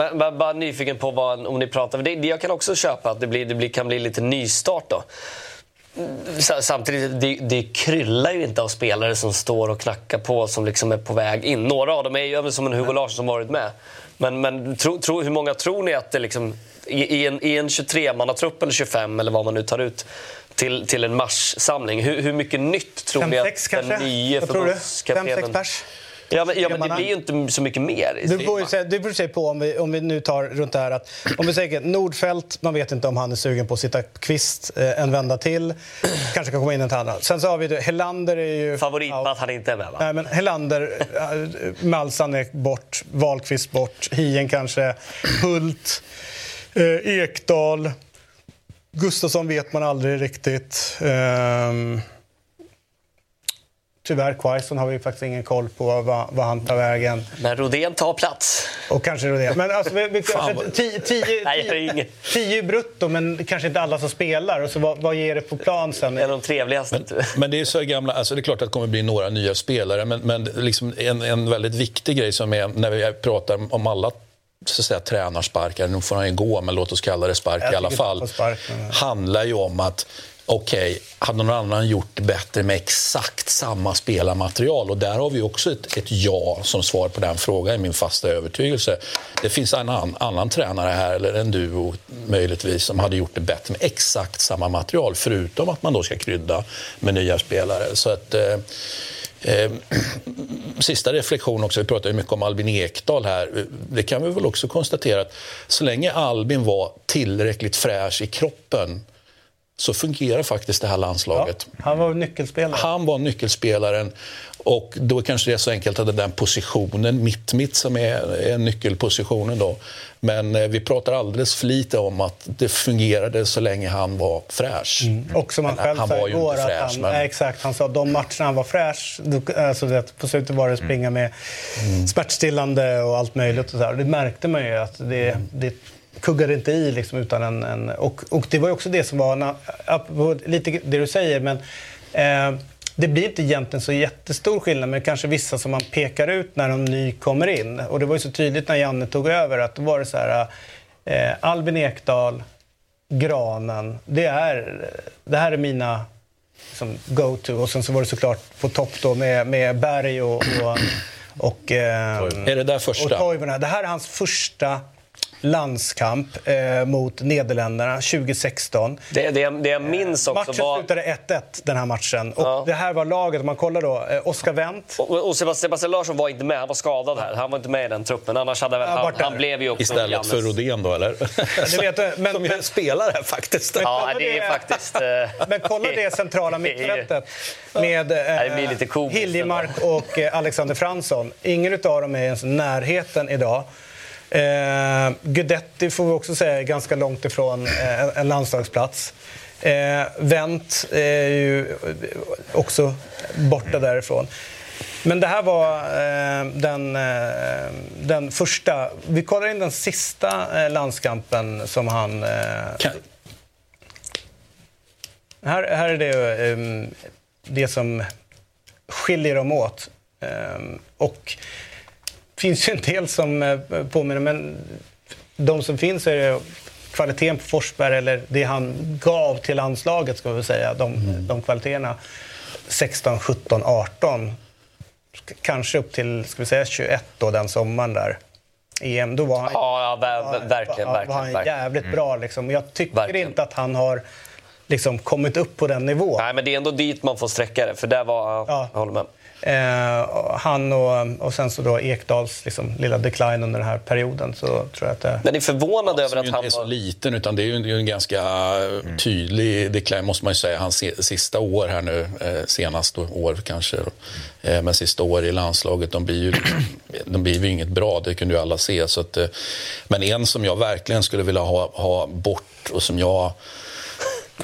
[SPEAKER 3] Men, men bara nyfiken på vad, om ni pratar, det, det jag kan också köpa att det, blir, det blir, kan bli lite nystart då. Samtidigt, det, det kryllar ju inte av spelare som står och knackar på som liksom är på väg in. Några av dem är ju som en Hugo Larsson som varit med. Men, men tro, tro, hur många tror ni att det liksom, i, en, i en 23-mannatrupp eller 25 eller vad man nu tar ut till, till en marssamling, hur, hur mycket nytt tror ni att den nye förbundskaptenen...
[SPEAKER 1] sex pers?
[SPEAKER 3] Ja men, ja, men det blir ju inte så mycket mer.
[SPEAKER 1] Det beror sig- det beror sig på om vi, om vi nu tar runt det här att om vi säger Nordfeldt, man vet inte om han är sugen på att sitta kvist eh, en vända till. Kanske kan komma in en till andra. Sen så har vi det, Helander är ju...
[SPEAKER 3] Favorit på att han inte är med va?
[SPEAKER 1] Nej, men Helander, eh, Malsan är bort, Wahlqvist bort, Hien kanske, Hult, eh, Ekdal, Gustafsson vet man aldrig riktigt. Ehm, tyvärr, Quaison har vi faktiskt ingen koll på vad, vad han tar vägen.
[SPEAKER 3] Men Rodén tar plats.
[SPEAKER 1] Och kanske Rodén. Men alltså, vi, vi, kanske tio, tio,
[SPEAKER 3] Nej,
[SPEAKER 1] tio, brutto, men kanske inte alla som spelar. Och så vad, vad ger det på plan sen?
[SPEAKER 3] Det är de trevligaste.
[SPEAKER 2] Men det är så gamla, alltså det är klart att det kommer bli några nya spelare, men, men liksom en, en väldigt viktig grej som är när vi pratar om alla så att säga, tränarsparkar, nu får han ju gå, men låt oss kalla det spark i alla fall,
[SPEAKER 1] spark, men-
[SPEAKER 2] handlar ju om att Okej, hade någon annan gjort det bättre med exakt samma spelarmaterial? Och där har vi också ett, ett ja som svar på den frågan, i min fasta övertygelse. Det finns en annan, annan tränare här, eller en duo möjligtvis, som hade gjort det bättre med exakt samma material, förutom att man då ska krydda med nya spelare. Så att... Eh, Eh, sista reflektion också, vi pratar ju mycket om Albin Ekdal här. Det kan vi väl också konstatera att så länge Albin var tillräckligt fräsch i kroppen så fungerar faktiskt det här landslaget.
[SPEAKER 1] Han var nyckelspelare.
[SPEAKER 2] Han var nyckelspelaren och då kanske det är så enkelt att det är den positionen, mitt-mitt, som är, är nyckelpositionen då. Men eh, vi pratar alldeles för lite om att det fungerade så länge han var fräsch.
[SPEAKER 1] Och som han själv
[SPEAKER 2] han
[SPEAKER 1] sa igår, att
[SPEAKER 2] fräsch,
[SPEAKER 1] han,
[SPEAKER 2] men-
[SPEAKER 1] nej, exakt, han sa att de matcherna han var fräsch, alltså det, på slutet var det springa med smärtstillande och allt möjligt. Och så här. Det märkte man ju att det, det kuggade inte i liksom, utan en... en och, och det var också det som var, lite det du säger, men eh, det blir inte egentligen så jättestor skillnad, men kanske vissa som man pekar ut när någon ny kommer in. Och det var ju så tydligt när Janne tog över att då var det så här, eh, Albin Ekdal, Granen, det, är, det här är mina liksom, go-to. Och sen så var det såklart på topp då med, med Berg och... och, och eh,
[SPEAKER 2] Är det där första?
[SPEAKER 1] Och Toivonen. Det här är hans första landskamp eh, mot Nederländerna 2016.
[SPEAKER 3] Det, det, det jag minns också
[SPEAKER 1] Matchen
[SPEAKER 3] var...
[SPEAKER 1] slutade 1-1 den här matchen. Och det här var laget, om man kollar då, eh, Oskar Wendt.
[SPEAKER 3] Och, och Sebastian, Sebastian Larsson var inte med, han var skadad här. Han var inte med i den truppen. Annars hade
[SPEAKER 1] Ja,
[SPEAKER 3] han,
[SPEAKER 1] borta.
[SPEAKER 3] han blev ju också
[SPEAKER 2] Istället för Rodén då, eller?
[SPEAKER 1] Vet jag, men,
[SPEAKER 2] Som ju spelar här faktiskt.
[SPEAKER 3] Ja, det är faktiskt... eh,
[SPEAKER 1] Men kolla det centrala mittfältet med eh, Hiljemark och eh, Alexander Fransson. Ingen av dem är ens i närheten idag. Eh, Guidetti får vi också säga är ganska långt ifrån eh, en- landslagsplats. Eh, Wendt är ju också borta därifrån. Men det här var eh, den, eh, den första... Vi kollar in den sista eh, landskampen som han... Eh, här, här är det, ehm, det som skiljer dem åt. Ehm, och finns ju en del som eh, påminner, men de som finns är det kvaliteten på Forsberg eller det han gav till landslaget, ska vi säga, de, de kvaliteterna. 16, 17, 18. K- Kanske upp till, ska vi säga 21 då, den sommaren där. EM, då var han,
[SPEAKER 3] Ja, ja ver, ver, verkligen.
[SPEAKER 1] var,
[SPEAKER 3] verkligen,
[SPEAKER 1] var han
[SPEAKER 3] verkligen.
[SPEAKER 1] jävligt bra. Liksom. Jag tycker
[SPEAKER 3] Verkligen.
[SPEAKER 1] inte att han har liksom, kommit upp på den nivån.
[SPEAKER 3] Nej, men det är ändå dit man får sträcka det, för där var...
[SPEAKER 1] Ja.
[SPEAKER 3] Jag håller med.
[SPEAKER 1] Eh, och han och, och sen så då Ekdals liksom, lilla decline under den här perioden så tror jag att det...
[SPEAKER 3] Men är förvånad över
[SPEAKER 2] Som
[SPEAKER 3] att han
[SPEAKER 2] inte är så
[SPEAKER 3] var...
[SPEAKER 2] liten, utan det är ju en, en ganska tydlig decline, måste man ju säga. Hans sista år här nu, eh, senast år kanske, eh, men sista år i landslaget, de blir ju, de blir ju inget bra, det kunde ju alla se. Så att, eh, men en som jag verkligen skulle vilja ha, ha bort och som jag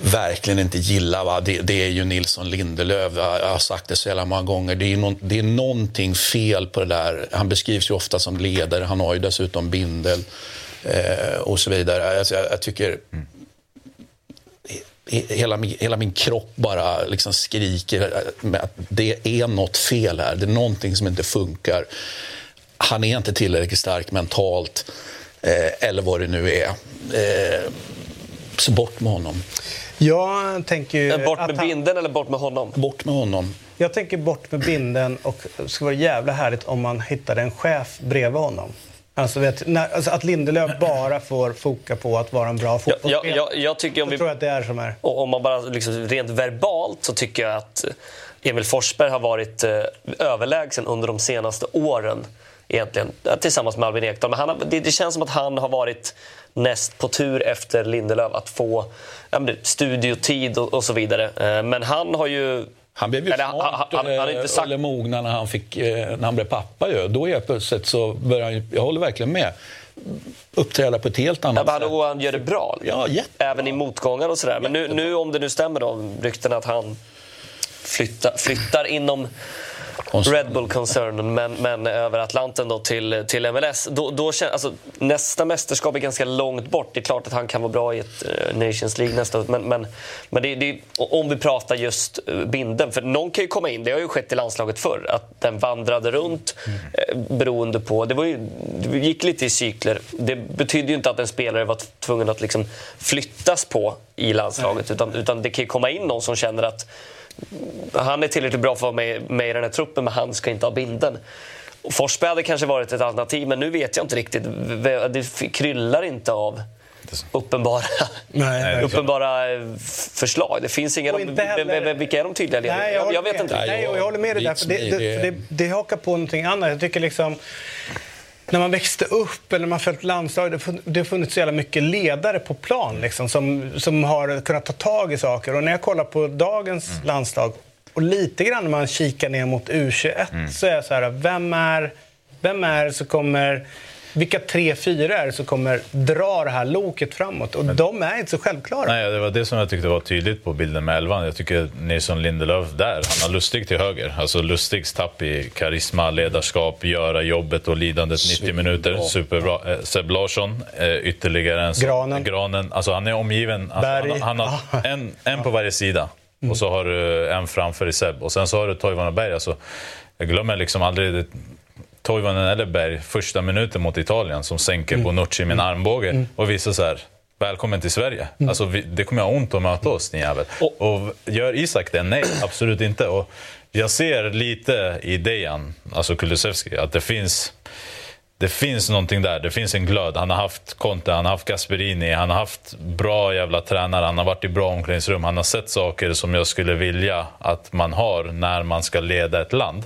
[SPEAKER 2] verkligen inte gillar, va? Det, det är ju Nilsson Lindelöf. Jag har sagt det så jävla många gånger. Det är, no, det är någonting fel på det där. Han beskrivs ju ofta som ledare. Han har ju dessutom bindel eh, och så vidare. Alltså, jag, jag tycker... Mm. Hela min, hela min kropp bara liksom skriker med att det är något fel här. Det är någonting som inte funkar. Han är inte tillräckligt stark mentalt, eh, eller vad det nu är. Eh, så bort med honom.
[SPEAKER 1] Jag tänker ju...
[SPEAKER 3] Bort med
[SPEAKER 1] han-
[SPEAKER 3] binden eller bort med honom?
[SPEAKER 2] Bort med honom.
[SPEAKER 1] Jag tänker bort med binden och det skulle vara jävla härligt om man hittade en chef bredvid honom. Alltså, vet, när, alltså att Lindelöf bara får foka på att vara en bra fotbollsspelare.
[SPEAKER 3] jag, jag, jag tycker om vi...
[SPEAKER 1] tror att det är som är.
[SPEAKER 3] Och om man bara liksom rent verbalt så tycker jag att Emil Forsberg har varit eh, överlägsen under de senaste åren. Egentligen, tillsammans med Albin Ekdal. Men han det, det känns som att han har varit näst på tur efter Lindelöf att få ja, studiotid och, och så vidare. Eh, Men han har ju...
[SPEAKER 2] Han blev ju
[SPEAKER 3] Eller, han-
[SPEAKER 2] smart,
[SPEAKER 3] han- han har inte
[SPEAKER 2] eh,
[SPEAKER 3] sagt-
[SPEAKER 2] eller mogna när han, fick, eh, när han blev pappa. Ju. Då helt plötsligt så började han, jag håller verkligen med, uppträda på ett helt
[SPEAKER 3] Ja,
[SPEAKER 2] annat
[SPEAKER 3] men
[SPEAKER 2] sätt.
[SPEAKER 3] han, och han gör det bra.
[SPEAKER 2] Ja, jätte-
[SPEAKER 3] Även i motgångar och sådär. Men nu, nu om det nu stämmer då, ryktena att han flyttar, flyttar inom Red Bull-koncernen men, men över Atlanten då till, till MLS. Då, då alltså, nästa mästerskap är ganska långt bort. Det är klart att han kan vara bra i ett eh, Nations League nästa år. Men, men, men det, det, om vi pratar just uh, binden. För någon kan ju komma in, det har ju skett i landslaget förr, att den vandrade runt eh, beroende på... Det, var ju, det gick lite i cykler. Det betydde ju inte att en spelare var tvungen att liksom flyttas på i landslaget. Utan, utan det kan ju komma in någon som känner att han är tillräckligt bra för att vara med, med i den här truppen, men han ska inte ha bilden. Och Forsberg hade kanske varit ett alternativ, men nu vet jag inte riktigt. Det kryllar inte av uppenbara,
[SPEAKER 1] Nej,
[SPEAKER 3] uppenbara eh, förslag. Det finns inga...
[SPEAKER 1] Inte heller-
[SPEAKER 3] Vilka är de tydliga ledarna?
[SPEAKER 1] Nej,
[SPEAKER 3] jag,
[SPEAKER 1] håller
[SPEAKER 3] jag vet
[SPEAKER 1] med.
[SPEAKER 3] inte.
[SPEAKER 1] Nej, jag håller med dig där. För det, det,
[SPEAKER 2] det-
[SPEAKER 1] för det, det hakar på någonting annat. Jag tycker liksom... När man växte upp eller man följt landslag, det har funnits så jävla mycket ledare på plan liksom, som, som har kunnat ta tag i saker. Och när jag kollar på dagens landslag och lite grann när man kikar ner mot U21 så är jag så här, vem är, vem är det som kommer... Vilka tre, fyra är det som kommer dra det här loket framåt? Och de är inte så självklara.
[SPEAKER 4] Nej, det var det som jag tyckte var tydligt på bilden med elvan. Jag tycker Nilsson Lindelöf där, han har Lustig till höger. Alltså Lustigs tapp i karisma, ledarskap, göra jobbet och lidandet 90 minuter. Superbra. Eh, Seb Larsson, eh, ytterligare en
[SPEAKER 1] Granen.
[SPEAKER 4] Granen. Alltså han är omgiven. Alltså,
[SPEAKER 1] Berg.
[SPEAKER 4] han, han har en, en på varje sida.
[SPEAKER 1] Mm.
[SPEAKER 4] Och så har du en framför i Seb. Och sen så har du Toivonen Berg. Alltså, jag glömmer liksom aldrig. Toivonen eller Berg, första minuten mot Italien som sänker
[SPEAKER 1] Mm.
[SPEAKER 4] Bonucci med en armbåge och visar så här. Välkommen till Sverige.
[SPEAKER 1] Mm.
[SPEAKER 4] Alltså, vi, det kommer jag ont att möta oss, din jävel. Och, gör Isak det? Nej, absolut inte. Och jag ser lite i Dejan, alltså Kulusevski, att det finns, det finns någonting där. Det finns en glöd. Han har haft Conte, han har haft Gasperini, han har haft bra jävla tränare, han har varit i bra omklädningsrum. Han har sett saker som jag skulle vilja att man har när man ska leda ett land.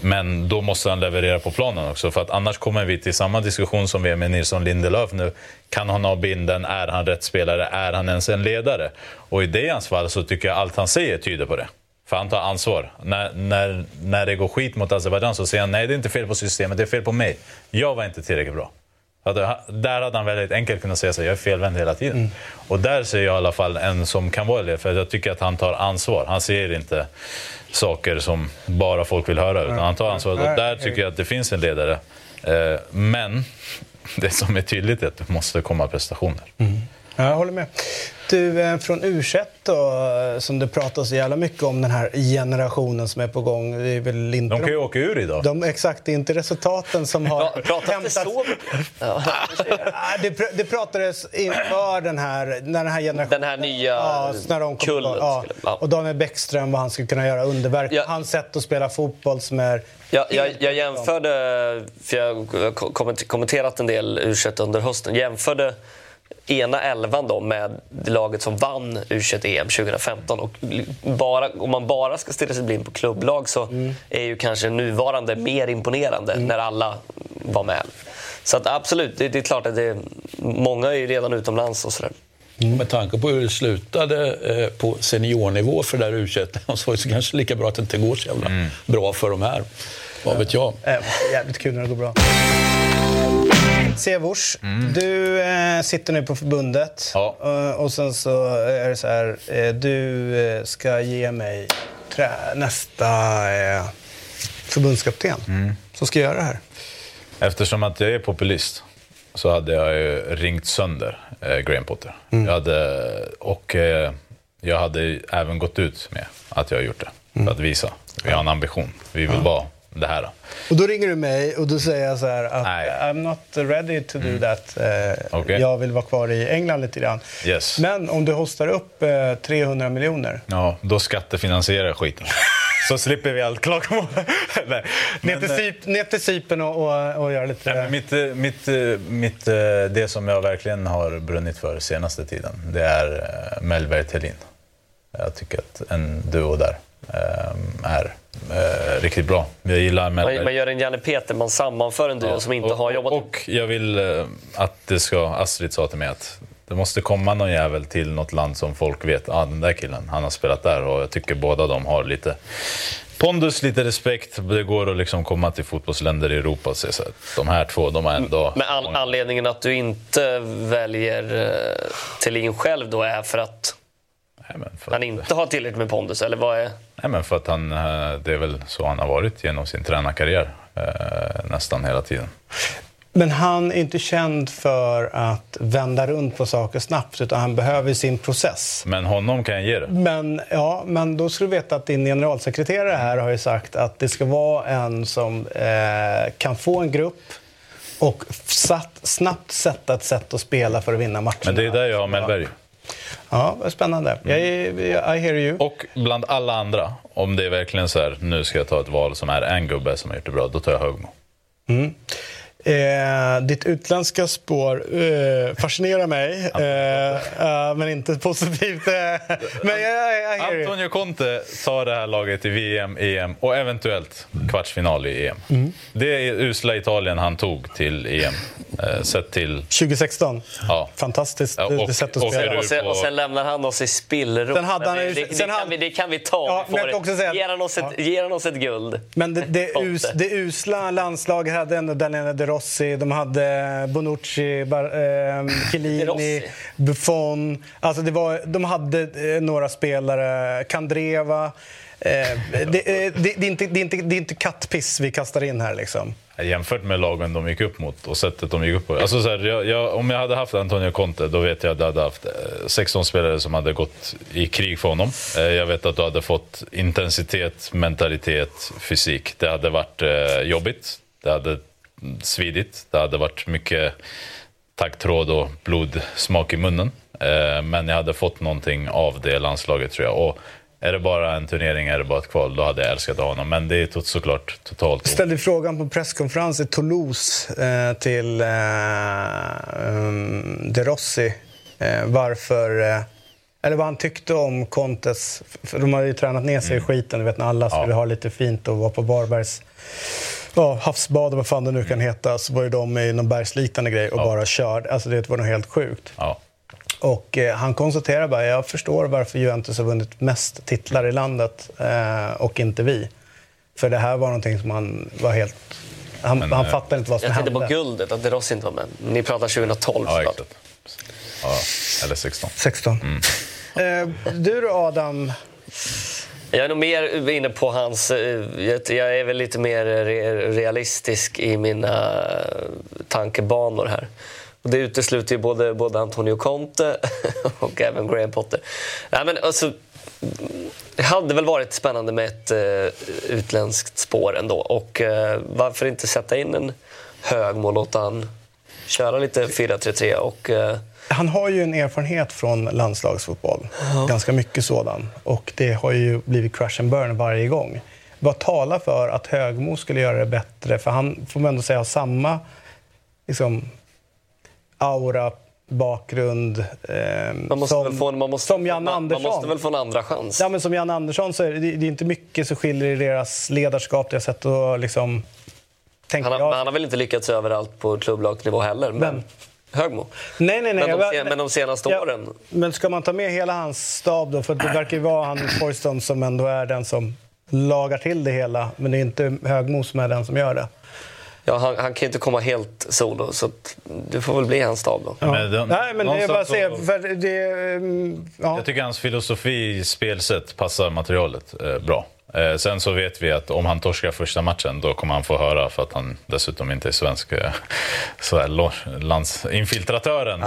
[SPEAKER 4] Men då måste han leverera på planen också. För att annars kommer vi till samma diskussion som vi är med Nilsson Lindelöf nu. Kan han ha binden? Är han rätt spelare? Är han ens en ledare? Och i det hans fall så tycker jag allt han säger tyder på det. För han tar ansvar. När, när, när det går skit mot Azerbajdzjan så säger han nej det är inte fel på systemet, det är fel på mig. Jag var inte tillräckligt bra. Hade- Där hade han väldigt enkelt kunnat säga så jag är felvänd hela tiden. Och där ser jag i alla fall en som kan vara ledare, för jag tycker att han tar ansvar. Han ser inte saker som bara folk vill höra, utan han tar ansvar. Och där tycker jag att det finns en ledare. Eh, Men det som är tydligt är att det måste komma prestationer.
[SPEAKER 1] Ja, jag håller med. Du, eh, från u då, eh, som det pratas så jävla mycket om, den här generationen som är på gång. Det är väl inte
[SPEAKER 4] De kan ju åka ur idag.
[SPEAKER 1] De, exakt, det är inte resultaten som har
[SPEAKER 3] Ja, det så
[SPEAKER 1] Ja, det, pr- det pratades inför den här, när den här generationen...
[SPEAKER 3] Den här nya
[SPEAKER 1] ja, när de kom
[SPEAKER 3] kullen
[SPEAKER 1] ja,
[SPEAKER 3] skulle- ja.
[SPEAKER 1] Och Daniel Bäckström, vad han skulle kunna göra underverk. Hans sätt att spela fotboll som är...
[SPEAKER 3] Jag, jag, jag jämförde, för jag har kommenterat en del u under hösten, jämförde ena elvan då med det laget som vann u EM 2015. Och bara, om man bara ska stirra sig blind på klubblag så är ju kanske nuvarande mer imponerande när alla var med. Så att absolut, det, det är klart att det, många är ju redan utomlands och sådär.
[SPEAKER 2] Med tanke på hur det slutade eh, på seniornivå för det där u så är det kanske lika bra att det inte går så jävla bra för de här. Vad vet jag?
[SPEAKER 1] Äh, jävligt kul när det går bra. Sevors, du eh, sitter nu på förbundet. Eh, och sen så är det så här, eh, du eh, ska ge mig trä, nästa eh, förbundskapten som ska göra det här.
[SPEAKER 4] Eftersom att jag är populist så hade jag ju ringt sönder eh, Graham Potter.
[SPEAKER 1] Mm.
[SPEAKER 4] Jag hade, och eh, jag hade även gått ut med att jag har gjort det. För att visa. Vi har en ambition. Vi vill vara det här.
[SPEAKER 1] Och då ringer du mig och då säger jag så här att I'm not ready to do that. Eh,
[SPEAKER 4] Okej.
[SPEAKER 1] Jag vill vara kvar i England lite grann.
[SPEAKER 4] Yes.
[SPEAKER 1] Men om du hostar upp eh, 300 miljoner.
[SPEAKER 4] Ja, då skattefinansierar skiten. Så slipper vi allt klagomål. Nej.
[SPEAKER 1] Ner till, Cyp- ner till Cypern och, och, och göra lite...
[SPEAKER 4] Nej, mitt, eh, mitt, eh, mitt, eh, det som jag verkligen har brunnit för senaste tiden, det är eh, Mellberg Thelin. Jag tycker att en duo där eh, är eh, riktigt bra. Jag gillar.
[SPEAKER 3] Man, man gör en Janne Peter, man sammanför en duo som inte
[SPEAKER 4] och,
[SPEAKER 3] har jobbat
[SPEAKER 4] Och jag vill eh, att det ska, Astrid sa till mig att det måste komma någon jävel till något land som folk vet, ah, den där killen, han har spelat där. Och jag tycker båda de har lite pondus, lite respekt. Det går att liksom komma till fotbollsländer i Europa och se så att de här två, de har ändå...
[SPEAKER 3] Men an, anledningen att du inte väljer uh, Thelin själv då är för att han inte har tillräckligt med pondus? Eller vad är...
[SPEAKER 4] Nej, men för att han, eh, det är väl så han har varit genom sin tränarkarriär. Eh, nästan hela tiden.
[SPEAKER 1] Men han är inte känd för att vända runt på saker snabbt utan han behöver sin process.
[SPEAKER 4] Men honom kan jag ge det.
[SPEAKER 1] Men, ja, men då ska du veta att din generalsekreterare här har ju sagt att det ska vara en som eh, kan få en grupp och satt, snabbt sätta ett sätt att spela för att vinna matcherna.
[SPEAKER 4] Men det är där jag har Mellberg.
[SPEAKER 1] Ja, vad spännande. Jag, I hear you.
[SPEAKER 4] Och bland alla andra, om det är verkligen så här, nu ska jag ta ett val som är en gubbe som har gjort det bra, då tar jag Högmo.
[SPEAKER 1] Mm. Eh, ditt utländska spår eh, fascinerar mig, eh, eh, men inte positivt. Eh, men jag.
[SPEAKER 4] Antonio Conte tar det här laget till VM, EM och eventuellt kvartsfinal i EM.
[SPEAKER 1] Mm.
[SPEAKER 4] Det är usla Italien han tog till EM. Eh, sett till...
[SPEAKER 1] 2016.
[SPEAKER 4] Ja.
[SPEAKER 1] Fantastiskt
[SPEAKER 4] Ja, och-
[SPEAKER 1] det sätt att
[SPEAKER 4] och
[SPEAKER 1] spela.
[SPEAKER 3] Och sen, och sen lämnar han oss i spillror.
[SPEAKER 1] Sen hade han
[SPEAKER 3] det, det,
[SPEAKER 1] sen
[SPEAKER 3] det, kan vi, det kan vi ta.
[SPEAKER 1] Ja,
[SPEAKER 3] Vi
[SPEAKER 1] men också säga-
[SPEAKER 3] ger, han oss ett, ger han oss ett guld?
[SPEAKER 1] Men det, det, us, det usla landslaget hade ändå Daniele De Rossi, de hade Bonucci, Bar, eh,
[SPEAKER 3] De
[SPEAKER 1] Chiellini. Buffon. Alltså det var, de hade eh, några spelare, Kandreva. Eh, det, eh, det, det, är inte, det, är inte, det är inte kattpiss vi kastar in här liksom.
[SPEAKER 4] Jämfört med lagen de gick upp mot och sättet de gick upp på. Alltså så här, jag, jag, om jag hade haft Antonio Conte, då vet jag att jag hade haft eh, 16 spelare som hade gått i krig för honom. Jag vet att du hade fått intensitet, mentalitet, fysik. Det hade varit eh, jobbigt. Det hade svidit. Det hade varit mycket taggtråd och blodsmak i munnen. Eh, Men jag hade fått någonting av det landslaget tror jag. Och är det bara en turnering, är det bara ett kval, då hade jag älskat honom. Men det är tot- såklart totalt
[SPEAKER 1] Jag ställde frågan på en presskonferens i Toulouse eh, till eh, um, De Rossi varför, eller vad han tyckte om Contes, de har ju tränat ner sig i skiten, du vet när alla skulle ha lite fint och vara på Varbergs ja, havsbad och vad fan det nu kan heta, så var ju de i någon bergsliknande grej och bara körde. Alltså det var nog helt sjukt. Och eh, han konstaterar bara, jag förstår varför Juventus har vunnit mest titlar i landet eh, och inte vi. För det här var någonting som han var helt... Han,
[SPEAKER 4] Men,
[SPEAKER 1] han
[SPEAKER 4] eh,
[SPEAKER 1] fattade inte vad som
[SPEAKER 3] Jag tänkte
[SPEAKER 1] hände.
[SPEAKER 3] på guldet, att De Rossi inte var med. Ni pratar 2012
[SPEAKER 4] Ja, exakt. Ja, eller 16.
[SPEAKER 1] 16. Eh, du då Adam?
[SPEAKER 3] Jag är nog mer inne på hans... Eh, jag är väl lite mer eh, realistisk i mina eh, tankebanor här. Och det utesluter ju både, både Antonio Conte och även Graham Potter. Nej, men alltså, det hade väl varit spännande med ett utländskt spår ändå. Och varför inte sätta in en Högmo och låta han köra lite 4-3-3 och... Eh,
[SPEAKER 1] Han har ju en erfarenhet från landslagsfotboll. Ganska mycket sådan. Och det har ju blivit crash and burn varje gång. Vad talar för att Högmo skulle göra det bättre? För han får man ändå säga har samma liksom, aura, bakgrund eh, som,
[SPEAKER 3] få en, måste,
[SPEAKER 1] som Jan
[SPEAKER 3] man,
[SPEAKER 1] Andersson.
[SPEAKER 3] Man måste väl få en andra chans.
[SPEAKER 1] Ja, men som Jan Andersson så är det, det är inte mycket som skiljer i deras ledarskap, deras sätt att liksom... tänka.
[SPEAKER 3] Han har, men han har väl inte lyckats överallt på klubblagsnivå heller. Men,
[SPEAKER 1] Vem?
[SPEAKER 3] Högmo.
[SPEAKER 1] Nej, nej, nej.
[SPEAKER 3] Men de,
[SPEAKER 1] Jag-
[SPEAKER 3] men de senaste
[SPEAKER 1] Ja,
[SPEAKER 3] åren.
[SPEAKER 1] Men ska man ta med hela hans stab då? För det verkar ju vara han Foyston som ändå är den som lagar till det hela. Men det är inte Högmo som är den som gör det.
[SPEAKER 3] Ja, han, han kan ju inte komma helt solo, så det får väl bli hans stab då.
[SPEAKER 4] Men de-
[SPEAKER 1] Nej, men det är bara att se. För det, mm, ja.
[SPEAKER 4] Jag tycker hans filosofi, spelsätt, passar materialet eh, bra. Eh, sen så vet vi att om han torskar första matchen då kommer han få höra för att han dessutom inte är svensk. Eh, så här, lo- landsinfiltratören.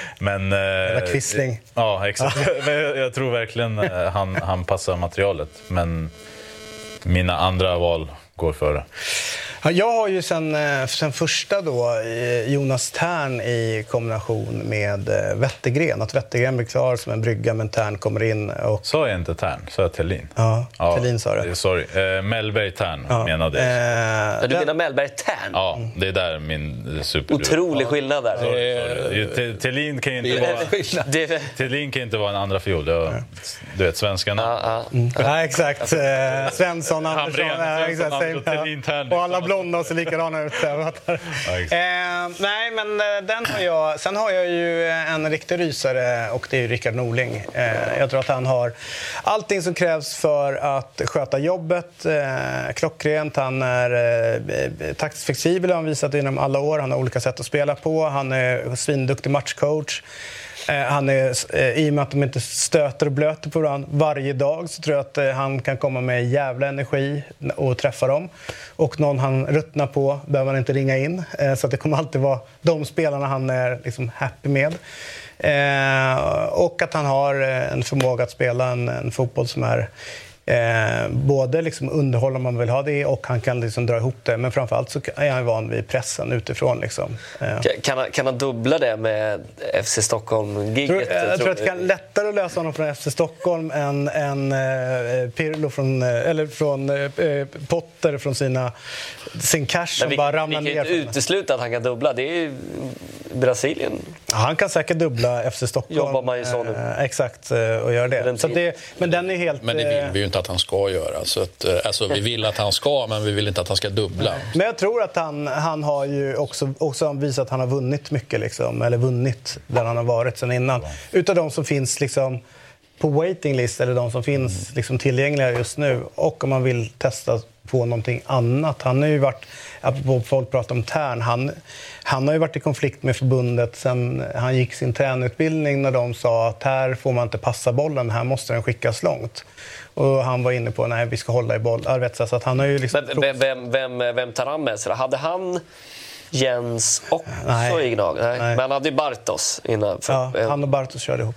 [SPEAKER 4] Men... Eh,
[SPEAKER 1] Quisling.
[SPEAKER 4] Ja, exakt. Men jag, tror verkligen han, han passar materialet. Men mina andra val går före.
[SPEAKER 1] Ja, Jag har ju sen, eh, sen första då eh, Jonas Tern i kombination med eh, Wettergren. Att Wettergren blir klar som en brygga men Tern kommer in. Och,
[SPEAKER 4] Sa jag inte Tern? Sa jag Thelin?
[SPEAKER 1] ja, Thelin sa det.
[SPEAKER 4] Sorry. Eh, Mellberg Tern
[SPEAKER 1] Ja.
[SPEAKER 4] menade jag.
[SPEAKER 3] Ja,
[SPEAKER 1] Eh,
[SPEAKER 3] du menar Mellberg Tern?
[SPEAKER 4] Ja, det är där min super...
[SPEAKER 3] Otrolig skillnad där.
[SPEAKER 4] Sorry, Thelin kan ju inte vara...
[SPEAKER 3] Det,
[SPEAKER 4] Thelin kan inte vara en andra fiol. Du vet, svenska namn.
[SPEAKER 1] Ja, exakt. Eh, Svensson, Andersson.
[SPEAKER 4] Hamrén,
[SPEAKER 1] ja, exakt.
[SPEAKER 4] Svensson, Andersson, Thelin, Tern.
[SPEAKER 1] Och alla blonda ser likadana ut. Fattar. eh, nej, men eh, den har jag. Sen har jag ju en riktig rysare och det är Rickard Norling. Eh, jag tror att han har allting som krävs för att sköta jobbet. Eh, klockrent. Han är eh, taktiskt flexibel har han visat inom alla år. Han har olika sätt att spela på. Han är svinduktig matchcoach. Eh, han är, eh, I och med att de inte stöter och blöter på varandra varje dag så tror jag att eh, han kan komma med jävla energi och träffa dem. Och någon han ruttnar på behöver han inte ringa in. Så att det kommer alltid vara de spelarna han är liksom happy med. Och att han har en förmåga att spela en, en fotboll som är Eh, både liksom underhålla om man vill ha det och han kan liksom dra ihop det. Men framförallt så är han van vid pressen utifrån. Liksom. Eh.
[SPEAKER 3] Kan- Kan han, kan han dubbla det med FC Stockholm-giget?
[SPEAKER 1] tror, jag tror att det kan lättare att lösa honom från FC Stockholm än, än eh, Pirlo från, eh, eller från eh, Potter från sina, sin cash som
[SPEAKER 3] vi,
[SPEAKER 1] bara
[SPEAKER 3] vi
[SPEAKER 1] ramlar
[SPEAKER 3] kan ju
[SPEAKER 1] ner.
[SPEAKER 3] inte utesluta att han kan dubbla. Det är ju Brasilien.
[SPEAKER 1] Ja, han kan säkert dubbla FC Stockholm.
[SPEAKER 3] Jobbar man ju så nu.
[SPEAKER 1] Eh, exakt, eh, och gör det. Så att det. Men den är helt...
[SPEAKER 2] Men det
[SPEAKER 1] eh,
[SPEAKER 2] vill vi ju inte att han ska göra. Så att, eh, alltså, vi vill att han ska, men vi vill inte att han ska dubbla.
[SPEAKER 1] Men jag tror att han, han har ju också, också visat att han har vunnit mycket, liksom, eller vunnit där han har varit sen innan. Utav de som finns liksom på waiting list, eller de som finns liksom tillgängliga just nu. Och om man vill testa på någonting annat. Han har ju varit, apropå folk pratar om Tern, han, han har ju varit i konflikt med förbundet sen han gick sin tränarutbildning när de sa att här får man inte passa bollen, här måste den skickas långt. Och han var inne på nej vi ska hålla i boll. Arvidsjaur, Så att han har ju liksom
[SPEAKER 3] vem, vem, vem, vem tar han med sig? Hade han Jens också
[SPEAKER 1] Nej.
[SPEAKER 3] i Gnag? Nej.
[SPEAKER 1] Nej.
[SPEAKER 3] Men han hade ju Bartos innan. För,
[SPEAKER 1] Ja, han och Bartos körde ihop.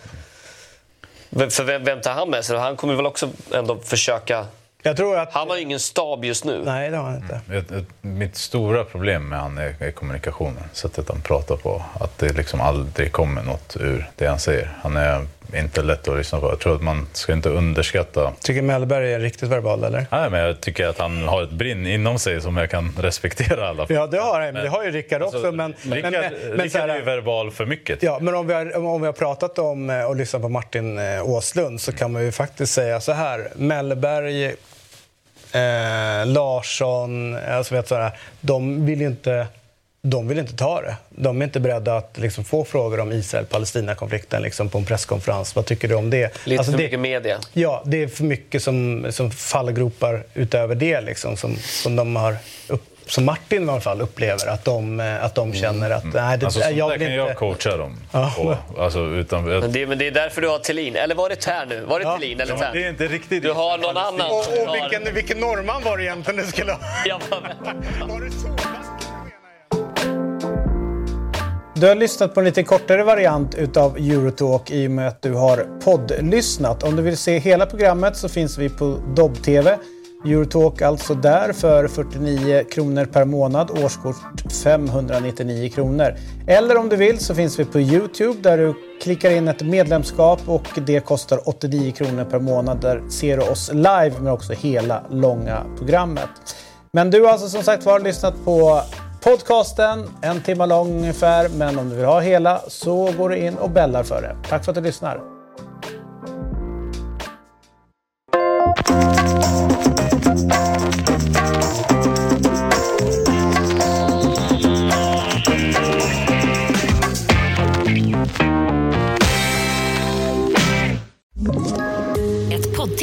[SPEAKER 3] För vem, vem tar han med sig? Han kommer väl också ändå försöka...
[SPEAKER 1] Jag tror att...
[SPEAKER 3] Han har ju ingen stab just nu.
[SPEAKER 1] Nej, det har han inte.
[SPEAKER 4] Ett, ett, mitt stora problem med han är, är kommunikationen. Sättet han pratar på. Att det liksom aldrig kommer något ur det han säger. Han är inte lätt att lyssna på. Jag tror att man ska inte underskatta...
[SPEAKER 1] Tycker Mellberg är riktigt verbal, eller?
[SPEAKER 4] Nej, men jag tycker att han har ett brinn inom sig som jag kan respektera i alla fall.
[SPEAKER 1] Ja, det har han. Men det har ju Rickard också. Men, men,
[SPEAKER 4] Alltså, Rickard,
[SPEAKER 1] men, men,
[SPEAKER 4] Rickard
[SPEAKER 1] här-
[SPEAKER 4] är ju verbal för mycket.
[SPEAKER 1] Ja, men om vi, har, om vi har pratat om eh, och lyssnat på Martin eh, Åslund så kan man ju faktiskt säga så här. Mellberg, eh, Larsson, alltså vet sådär, de vill ju inte de vill inte ta det. De är inte beredda att liksom få frågor om Israel-Palestina-konflikten liksom på en presskonferens. Vad tycker du om det?
[SPEAKER 3] Lite
[SPEAKER 1] Alltså
[SPEAKER 3] för
[SPEAKER 1] det,
[SPEAKER 3] mycket media.
[SPEAKER 1] Ja, det är för mycket som, som fallgropar utöver det liksom, som, som de har upp, som Martin i alla fall upplever att de, eh, att de känner att nej, det,
[SPEAKER 4] Alltså,
[SPEAKER 1] jag
[SPEAKER 4] där kan
[SPEAKER 1] inte...
[SPEAKER 4] jag coacha dem
[SPEAKER 1] Ja.
[SPEAKER 4] på. Alltså, utan,
[SPEAKER 3] Men det, men det är därför du har Thelin. Eller var det Tern nu? Var det Thelin eller
[SPEAKER 4] Ja, det är inte riktigt...
[SPEAKER 3] Du har någon annan.
[SPEAKER 1] Och, och vilken, vilken norrman var det egentligen du skulle ha?
[SPEAKER 3] Ja,
[SPEAKER 1] du har lyssnat på en lite kortare variant utav Eurotalk i och med att du har poddlyssnat. Om du vill se hela programmet så finns vi på Dobb-TV. Eurotalk alltså där för 49 kronor per månad, årskort 599 kronor. Eller om du vill så finns vi på Youtube där du klickar in ett medlemskap och det kostar 89 kronor per månad. Där ser du oss live men också hela långa programmet. Men du har alltså som sagt var lyssnat på podcasten, en timme lång ungefär. Men om du vill ha hela så går du in och bällar för det. Tack för att du lyssnar.